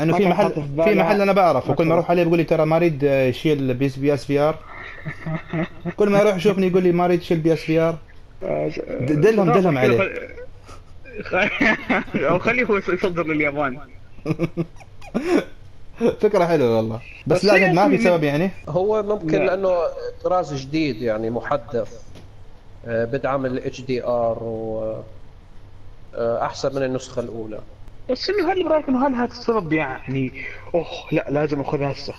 انه في محل في بالها. محل أنا بعرف ما وكل ما أروح عليه بيقول لي ترى ما أريد آه، يشيل PS PS VR [LAUGHS] كل ما أروح يشوفني يقول لي ما أريد يشيل PS VR د- دلهم- دلهم عليه. [LAUGHS] أو خليه هو يصدر لليابان. [LAUGHS] فكرة حلوة والله. بس بس لا ما في سبب يعني. هو ممكن لا. لأنه طراز جديد يعني محدث آه، بدعم ال HDR واحسن من النسخة الأولى. بس إنه هل برأيك إنه هل هذا السبب يعني أوه لا لازم أخذها هسه.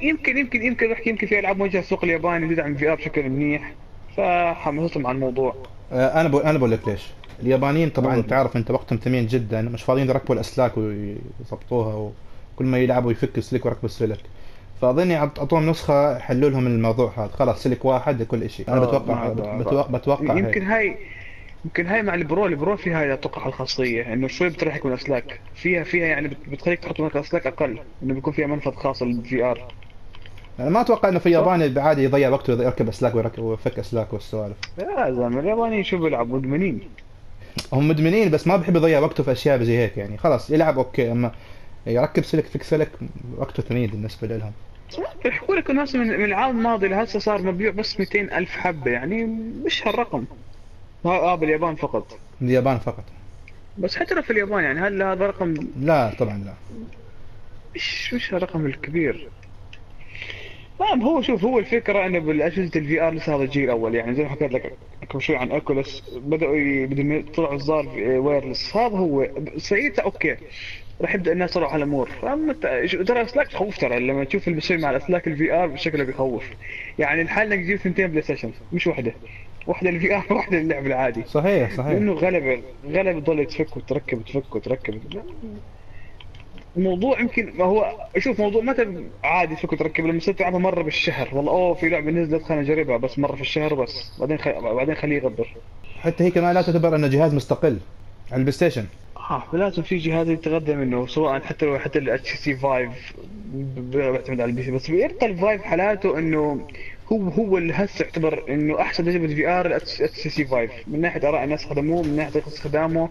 يمكن يمكن يمكن بحكي يمكن في ألعاب موجهة السوق الياباني تدعم ال VR بشكل منيح فحمستهم على الموضوع. آه، أنا بقول أنا بقول لك ليش. اليابانيين طبعا قول. تعرف أنت وقتهم ثمين جدا مش فاضيين يركبوا الأسلاك ويظبطوها وكل ما يلعبوا يفكوا السلك ويركبوا السلك. فأظني عط- أعطوهم نسخة حلوا لهم الموضوع هذا. خلاص سلك واحد لكل شيء أنا آه، بتوقع بتوقع, بتوقع يمكن. هاي يمكن هاي مع ال Pro ال Pro فيها هاي أتوقع الخاصية إنه شوي بتريحك من الأسلاك. فيها فيها يعني بت- بتخليك تحط هناك أسلاك أقل إنه بيكون فيها منفذ خاص لل VR. أنا ما أتوقع إنه في اليابان عادي يضيع وقته يركب أسلاك ويركب ويفك أسلاك والسوالف. يا زلمة اليابانيين شو بيلعبوا؟ مدمنين. هم مدمنين بس ما بحب يضيع وقته في أشياء زي هيك يعني. خلاص يلعب أوكي أما يركب سلك فك سلك وقته ثمين بالنسبة لهم. بيحكوا لك الناس من من العام الماضي لهسه صار مبيوع بس 200 ألف حبة يعني مش هالرقم. ها آه باليابان فقط. اليابان فقط. بس حتى لو في اليابان يعني هل هذا رقم؟ لا طبعا لا. مش مش الرقم الكبير. نعم هو شوف هو الفكرة إنه بالأجهزة ال VR لسه هذا الجيل الأول. يعني زي ما حكيت لك قبل شوي عن Oculus بدأوا بدهم يطلعوا اصدار wireless هذا هو ساعتها okay. راح يبدأ الناس يروحوا على الأمور. شو- ترى اسلاك تخوف ترى لما تشوف اللي بيصير مع الأسلاك ال VR شكله بيخوف. يعني الحال إنك تجيب ثنتين بلاي ستيشن مش واحدة واحدة لل VR [LAUGHS] واحدة للعب العادي. صحيح صحيح. لأنه غلبه غلبه تضل تفك وتركب وتفك وتركب. الموضوع يمكن ما هو شوف موضوع متى عادي تفك وتركب لما تصير تلعبها مرة بالشهر. والله أوه في لعبة نزلت خلينا نجربها بس مرة في الشهر بس بعدين خ... بعدين خليه يغبر حتى هي كمان لا تعتبر أنه جهاز مستقل على البلاي ستيشن. آه لازم في جهاز يتغذى منه سواء حتى لو حتى ال HTC 5 بيعتمد على ال PC. بس بيبقى ال Vive حالاته إنه هو هو اللي هسه يعتبر إنه أحسن تجربه VR ال HTC Vive من ناحية آراء الناس خدموه من ناحية استخدامه.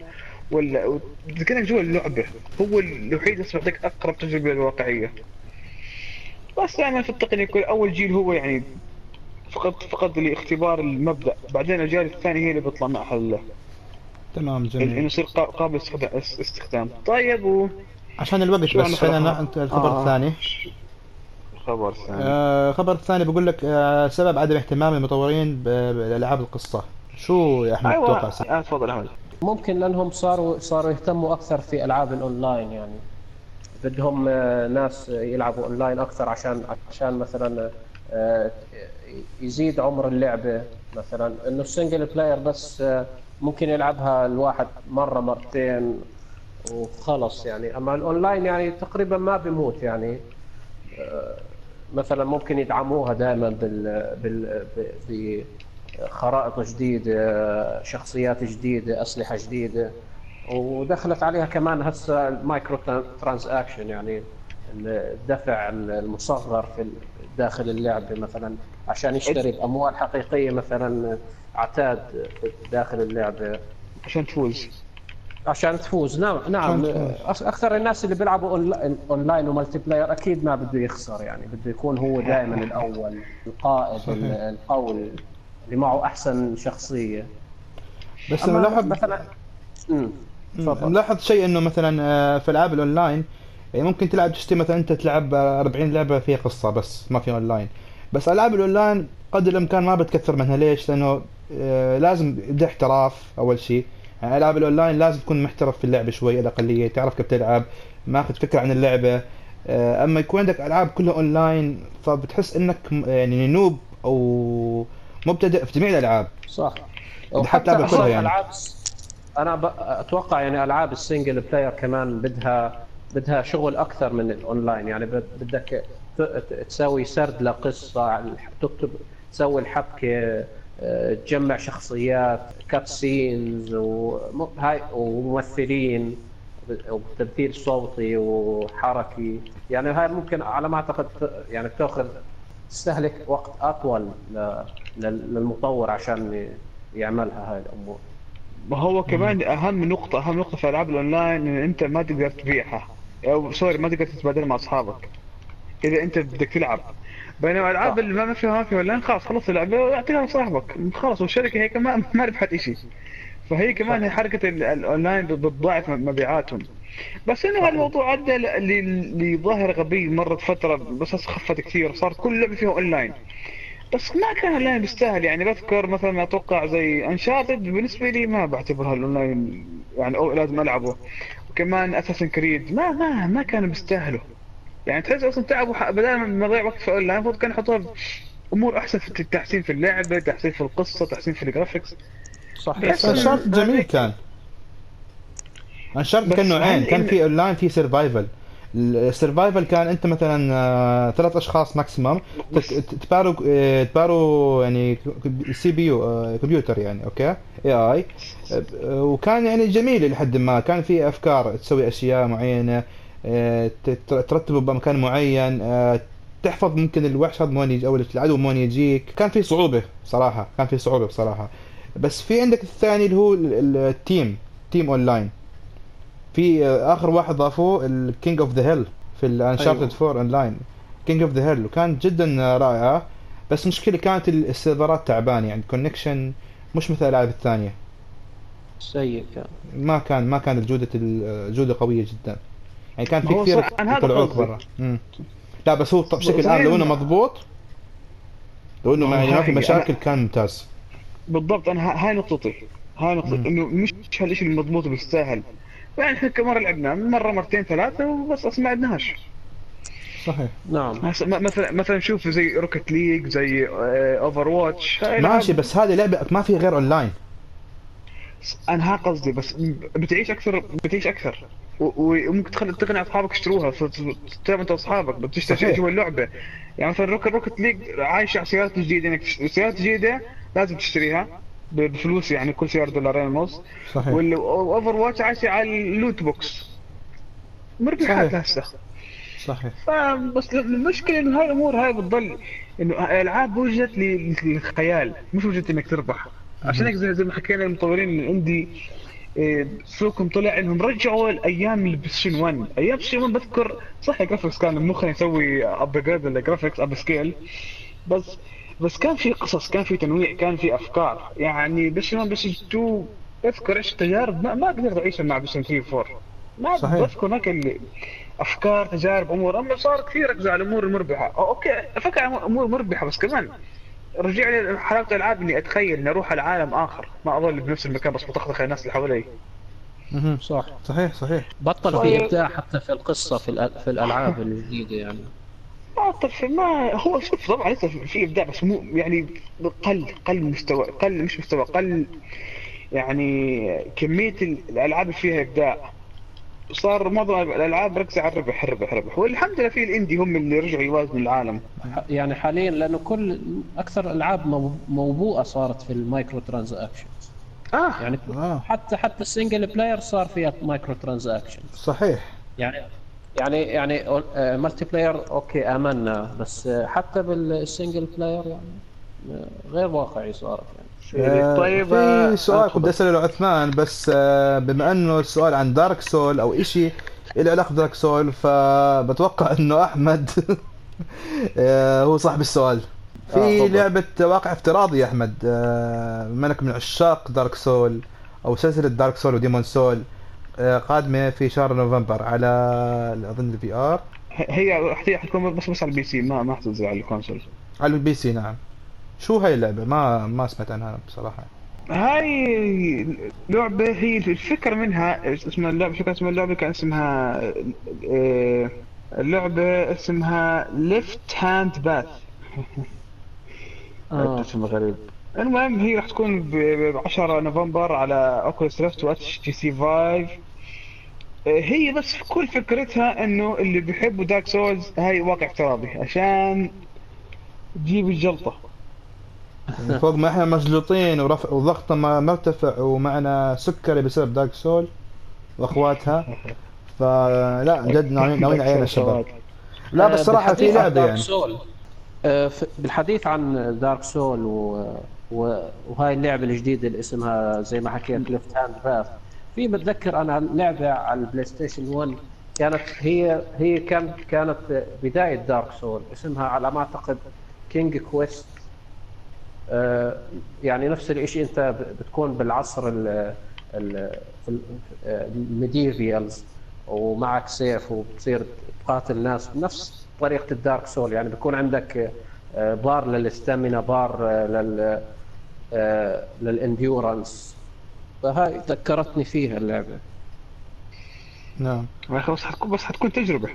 ولا كانك جوا اللعبة هو الوحيد اللي يعطيك أقرب تجربة للواقعية. بس دائما في التقنيه يكون أول جيل هو يعني فقط فقط لاختبار المبدأ. بعدين الاجيال الثانية هي اللي بيطلع معها ال- تمام إنه جميل يصير قا- قابل استخدام طيب و عشان الوقت بس خلينا؟ انت الخبر آه. الثاني. خبر ثاني. آه، الخبر الثاني بقول لك آه، سبب عدم اهتمام المطورين بالألعاب القصة. شو يا أحمد أيوه تتوقع؟ آه، تفضل أحمد. ممكن لأنهم صاروا صاروا يهتموا أكثر في ألعاب الأونلاين يعني. بدهم آه، ناس يلعبوا أونلاين أكثر عشان عشان مثلا آه، يزيد عمر اللعبة. مثلا إنه ال single player بس آه، ممكن يلعبها الواحد مرة مرتين وخلص يعني. أما الأونلاين يعني تقريبا ما بيموت يعني. مثلا ممكن يدعموها دائما بال بال بخرائط جديدة شخصيات جديدة أسلحة جديدة. ودخلت عليها كمان هسه ال micro transaction يعني الدفع المصغر في داخل اللعبة مثلا عشان يشتري بأموال حقيقية مثلا عتاد داخل اللعبة. عشان تفوز. عشان تفوز. نعم نعم. أكثر الناس اللي بيلعبوا online و multiplayer أكيد ما بده يخسر يعني بده يكون هو دائما الأول القائد القوي. اللي معه أحسن شخصية. بس ملاحظ مثلا ملاحظ شيء إنه مثلا آه، في العاب الأونلاين يعني ممكن تلعب تشتري مثلا أنت تلعب 40 لعبة فيها قصة بس ما في أونلاين. بس ألعاب الأونلاين قدر الإمكان ما بتكثر منها. ليش؟ لأنه آه، لازم يبدا احتراف أول شيء. يعني ألعاب الأونلاين لازم تكون محترف في اللعبه شوي الاقليه تعرف كيف تلعب ماخذ فكرة عن اللعبة. آه، أما يكون عندك ألعاب كلها أونلاين فبتحس إنك يعني noob أو مبتدئ في جميع الألعاب. صح. حتى كلها يعني. ألعاب أنا أتوقع يعني ألعاب ال single player كمان بدها بدها شغل أكثر من الأونلاين. يعني بدك تسوي سرد لقصة تكتب تسوي الحبكة آه، تجمع شخصيات cut scenes وهاي وممثلين وتمثيل صوتي وحركي. يعني هاي ممكن على ما أعتقد يعني بتاخذ تستهلك وقت أطول للمطور عشان يعملها هاي الأمور. ما هو كمان أهم نقطة أهم نقطة في ألعاب الأونلاين إن أنت ما تقدر تبيعها. أو sorry ما تقدر تتبادلها مع أصحابك. إذا أنت بدك تلعب. بينما الألعاب اللي ما فيها ما فيها أونلاين خلاص خلص اللعبة أعطيها لصاحبك. خلاص والشركة هي كمان [LAUGHS] ما ربحت شيء فهي كمان هي حركة الأونلاين بتضاعف مبيعاتهم. بس إنه الموضوع ادى لظاهرة غبية مرت فترة بس خفت كثير. صارت كل لعبة فيها أونلاين. بس ما كان الاونلاين بيستاهل يعني بذكر مثلا أتوقع زي Uncharted بالنسبة لي ما بعتبرها الاونلاين يعني أو لازم ألعبه. وكمان Assassin's Creed ما ما ما كانوا بيستاهلوا يعني تحس أصلا تعبوا بدل ما يضيع وقت في اونلاين المفروض كانوا يحطوا أمور أحسن في التحسين في اللعبة تحسين في القصة تحسين في ال graphics صحيح. Uncharted جميل كان. Uncharted كان نوعين كان في اونلاين في survival ال survival كان انت مثلا آه، ثلاث أشخاص maximum تباروا آه، تباروا يعني CPU كمبيوتر يعني okay؟ AI وكان يعني جميل لحد ما. كان في أفكار تسوي أشياء معينة آه، ترتبه بمكان معين تحفظ ممكن الوحش هذا يجي أو العدو وين يجيك. كان في صعوبة صراحة كان في صعوبة بصراحة. بس في عندك الثاني اللي هو ال team team online في آخر واحد ضافوه ال King of the Hill في ال Uncharted 4 online King of the Hill وكانت جدا رائعه بس مشكله كانت السيرفرات تعبانة يعني ال connection مش مثل الالعاب الثانية. سيء كان. ما كان ما كانت جودة الجوده قوية جدا. يعني كان في كثير يطلعوك برا. لا بس هو بشكل عام لو إنه مضبوط لو إنه ما في مشاكل كان ممتاز. بالضبط أنا هاي نقطتي. هاي نقطتي. إنه مش هالشيء المضبوط بالساهل يعني إحنا كم مره لعبنا مرة مرتين ثلاثة وبس ما عدناش صحيح. نعم. مثلا مثلا شوف زي Rocket League زي Over آه، watch ماشي بس هذه لعبة ما في غير اونلاين أنا ها قصدي بس بتعيش أكثر بتعيش أكثر. وممكن تخلي تقنع أصحابك يشتروها تلعب انت واصحابك بتشتري شيء جوا اللعبه يعني مثلا Rocket Rocket League عايشة على سيارات جديدة إنك سيارات جديدة لازم تشتريها. بفلوس يعني كل سيارة دولارين ونص صحيح. و Overwatch عايشه على ال loot box مربحات هسه صحيح. بس المشكلة إنه هاي الأمور هاي بتضل. إنه الالعاب وجدت للخيال. مش وجدت إنك تربح. عشان هيك زي ما حكينا المطورين عندي إيه، شوقهم طلع إنهم رجعوا الأيام ال PlayStation 1 أيام PlayStation 1 بذكر صح ال graphics كان مخنا يسوي upgrade ال graphics upscale بس بس كان في قصص كان في تنويع كان في أفكار. يعني بس PS 2 أذكر إيش تجارب ما, ما قدرت اعيشها مع PS 3 4 ما صحيح. بذكر هناك اللي أفكار تجارب أمور. أما صار كثير ركزوا على الأمور المربحة. أوكي أفكر أمور مربحة بس كمان. رجع لي حلاوة الألعاب إني أتخيل إني أروح على عالم آخر. ما أظل بنفس المكان بس بطخطخ الناس اللي حوالي. صح. صحيح صحيح. بطل في ابداع حتى في القصة في, في الألعاب الجديدة يعني. عاطف ما هو شوف طبعا لسه في إبداع بس مو يعني قل قل مستوى قل مش مستوى قل يعني كمية الألعاب اللي فيها إبداع. صار معظم الألعاب ركزة على الربح الربح الربح. والحمد لله في ال indie هم اللي رجعوا يوازنوا العالم. يعني حاليا لأنه كل أكثر الالعاب موبوءة صارت في ال micro transaction آه. يعني آه. حتى حتى ال single player صار فيها micro transaction صحيح. يعني يعني يعني آه، multiplayer okay آمنا بس آه، حتى بال single player يعني آه، غير واقعي صارت يعني آه، طيب في آه، سؤال. كنت أسأله عثمان بس آه، بما إنه السؤال عن Dark Soul أو إشي له علاقة ب Dark Soul فبتوقع إنه أحمد [LAUGHS] آه، هو صاحب السؤال آه، في تفضل. لعبة واقع افتراضي يا أحمد آه، انك من عشاق Dark Soul أو سلسلة Dark Soul و Demon Soul آه، قادمة في شهر نوفمبر على أظن ال VR هي هي حتكون بس بس على ال PC ما ما حتنزل على ال console. على ال PC نعم. شو هاي اللعبة؟ ما ما سمعت عنها بصراحة. هاي لعبة هي الفكرة منها اسمها اللعبة فكرة اسمها اللعبة كان اسمها آه، اللعبة اسمها Left Hand Path. اسم غريب. المهم هي راح تكون ب 10 نوفمبر على Oculus Rift و HTC Vive هي بس كل فكرتها إنه اللي بيحبوا Dark Souls هاي واقع افتراضي عشان تجيب الجلطة. من [LAUGHS] فوق ما إحنا مجلوطين ورفع وضغطنا ما مرتفع ومعنا سكري بسبب Dark Soul وأخواتها. [LAUGHS] فلا جد ناويين ناويين علينا [LAUGHS] الشباب لا بس آه، صراحة في Dark يعني. Soul آه، بالحديث عن Dark Soul و... وهاي اللعبة الجديدة اللي اسمها زي ما حكيت Left Hand Path في بتذكر أنا لعبة على ال PlayStation 1 كانت هي هي كانت كانت بداية Dark Soul اسمها على ما أعتقد King Quest آه، يعني نفس الشيء أنت بتكون بالعصر ال ال ال medievals ومعك سيف وبتصير تقاتل ناس بنفس طريقة ال Dark Soul يعني بيكون عندك آه، bar لل stamina bar آه، لل آه، لل endurance فهاي ذكرتني فيها اللعبة. نعم. خلاص حتكون بس حتكون تجربة.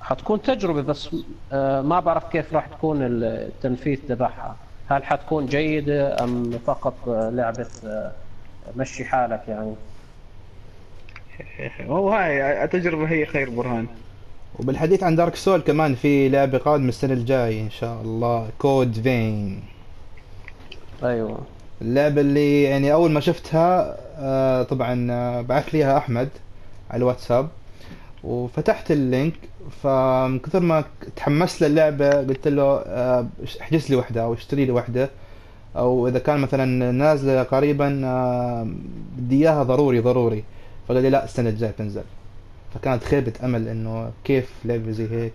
حتكون تجربة بس آه، ما بعرف كيف راح تكون التنفيذ تبعها. هل حتكون جيدة أم فقط آه، لعبة مشي حالك يعني؟ [LAUGHS] هو هاي التجربة هي خير برهان. وبالحديث عن Dark Soul كمان في لعبة قادمة السنة الجاية إن شاء الله Code Vein أيوه. اللعبة اللي يعني أول ما شفتها آه، طبعا آه، بعث لي إياها أحمد على الواتساب وفتحت اللينك فمن كثر ما تحمست للعبة قلت له آه، احجز لي واحدة أو اشتري لي واحدة أو إذا كان مثلا نازلة قريبا آه، بدي إياها ضروري ضروري. فقال لي لا السنة الجاية تنزل. فكانت خيبة أمل إنه كيف لعبة زي هيك؟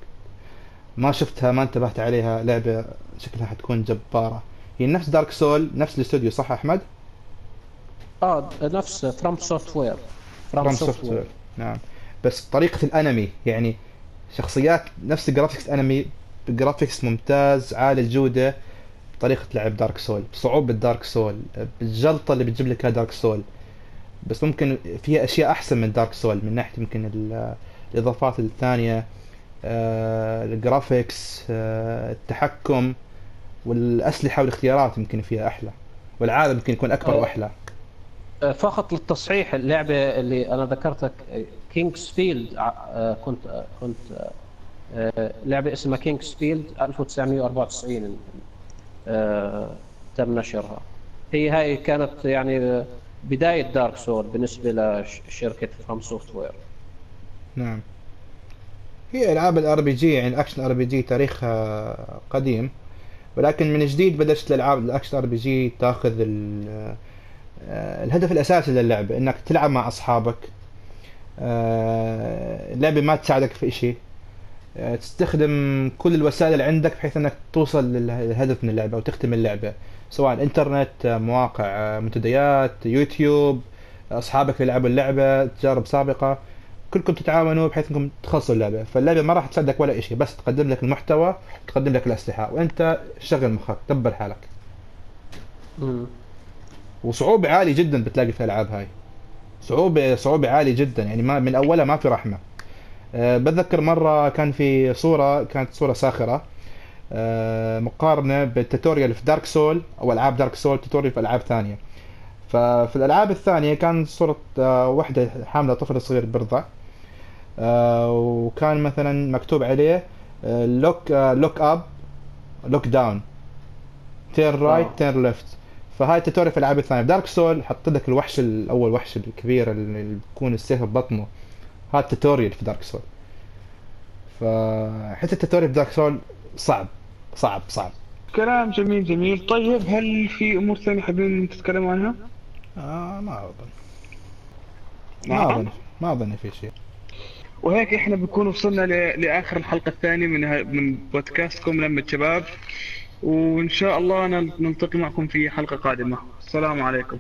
ما شفتها ما انتبهت عليها لعبة شكلها حتكون جبارة. هي نفس دارك سول نفس الاستوديو صح أحمد؟ آه نفس فروم سوفت وير فروم سوفت وير نعم. بس طريقة الأنمي يعني شخصيات نفس ال graphics أنمي graphics ممتاز عالي الجودة. طريقة لعب Dark Soul بصعوبة Dark Soul بالجلطة اللي بتجيب لك Dark Soul بس ممكن فيها أشياء أحسن من Dark Soul من ناحية يمكن ال- الإضافات الثانية آه، ال graphics آه، التحكم. والأسلحة والاختيارات يمكن فيها أحلى والعالم يمكن يكون أكبر. وأحلى. آه، فقط للتصحيح اللعبة اللي أنا ذكرتك King's Field كنت آه، كنت آه، لعبة اسمها King's Field 1994 آه، تم نشرها. هي هاي كانت يعني بداية Dark Souls بالنسبة لشركة FromSoftware نعم. هي ألعاب ال RPG يعني ال action RPG تاريخها قديم. ولكن من جديد بدأت الألعاب ال action RPG تاخذ آه، الهدف الأساسي للعبه إنك تلعب مع أصحابك. آه، اللعبة ما تساعدك في شيء. تستخدم كل الوسائل اللي عندك بحيث إنك توصل للهدف من اللعبة وتختم اللعبة. سواء الإنترنت آه، مواقع آه، منتديات يوتيوب أصحابك اللي لعبوا اللعبة تجارب سابقة. كلكم تتعاونوا بحيث انكم تخلصوا اللعبة. فاللعبة ما راح تساعدك ولا شيء بس تقدم لك المحتوى وتقدم لك الأسلحة وأنت شغل مخك دبر حالك. مم. وصعوبة عالي جدا بتلاقي في الالعاب هاي. صعوبة صعوبة عالية جدا. يعني ما من أولها ما في رحمة. أه بتذكر مرة كان في صورة كانت صورة ساخرة. أه مقارنة بال tutorial في Dark Souls أو ألعاب Dark Souls tutorial في ألعاب ثانية. ففي الألعاب الثانية كان صورة أه واحدة حاملة طفل صغير برضع وكان مثلا مكتوب عليه look look up look down tear right آه. tear left فهاي ال tutorial في الألعاب الثانية. ب Dark Souls حط لك الوحش الأول وحش الكبير اللي بيكون السيف ببطنه. هذا ال tutorial في Dark Souls فحتى التوتوريال في دارك سول صعب صعب صعب. كلام جميل جميل. طيب هل في أمور ثانية حابين تتكلموا عنها؟ آه ما أظن. ما نعم. أظن ما أظن في شيء. وهيك إحنا بنكون وصلنا. لآخر الحلقة الثانية من. من بودكاستكم لمة شباب وإن شاء الله نل- نلتقي معكم في حلقة قادمة السلام عليكم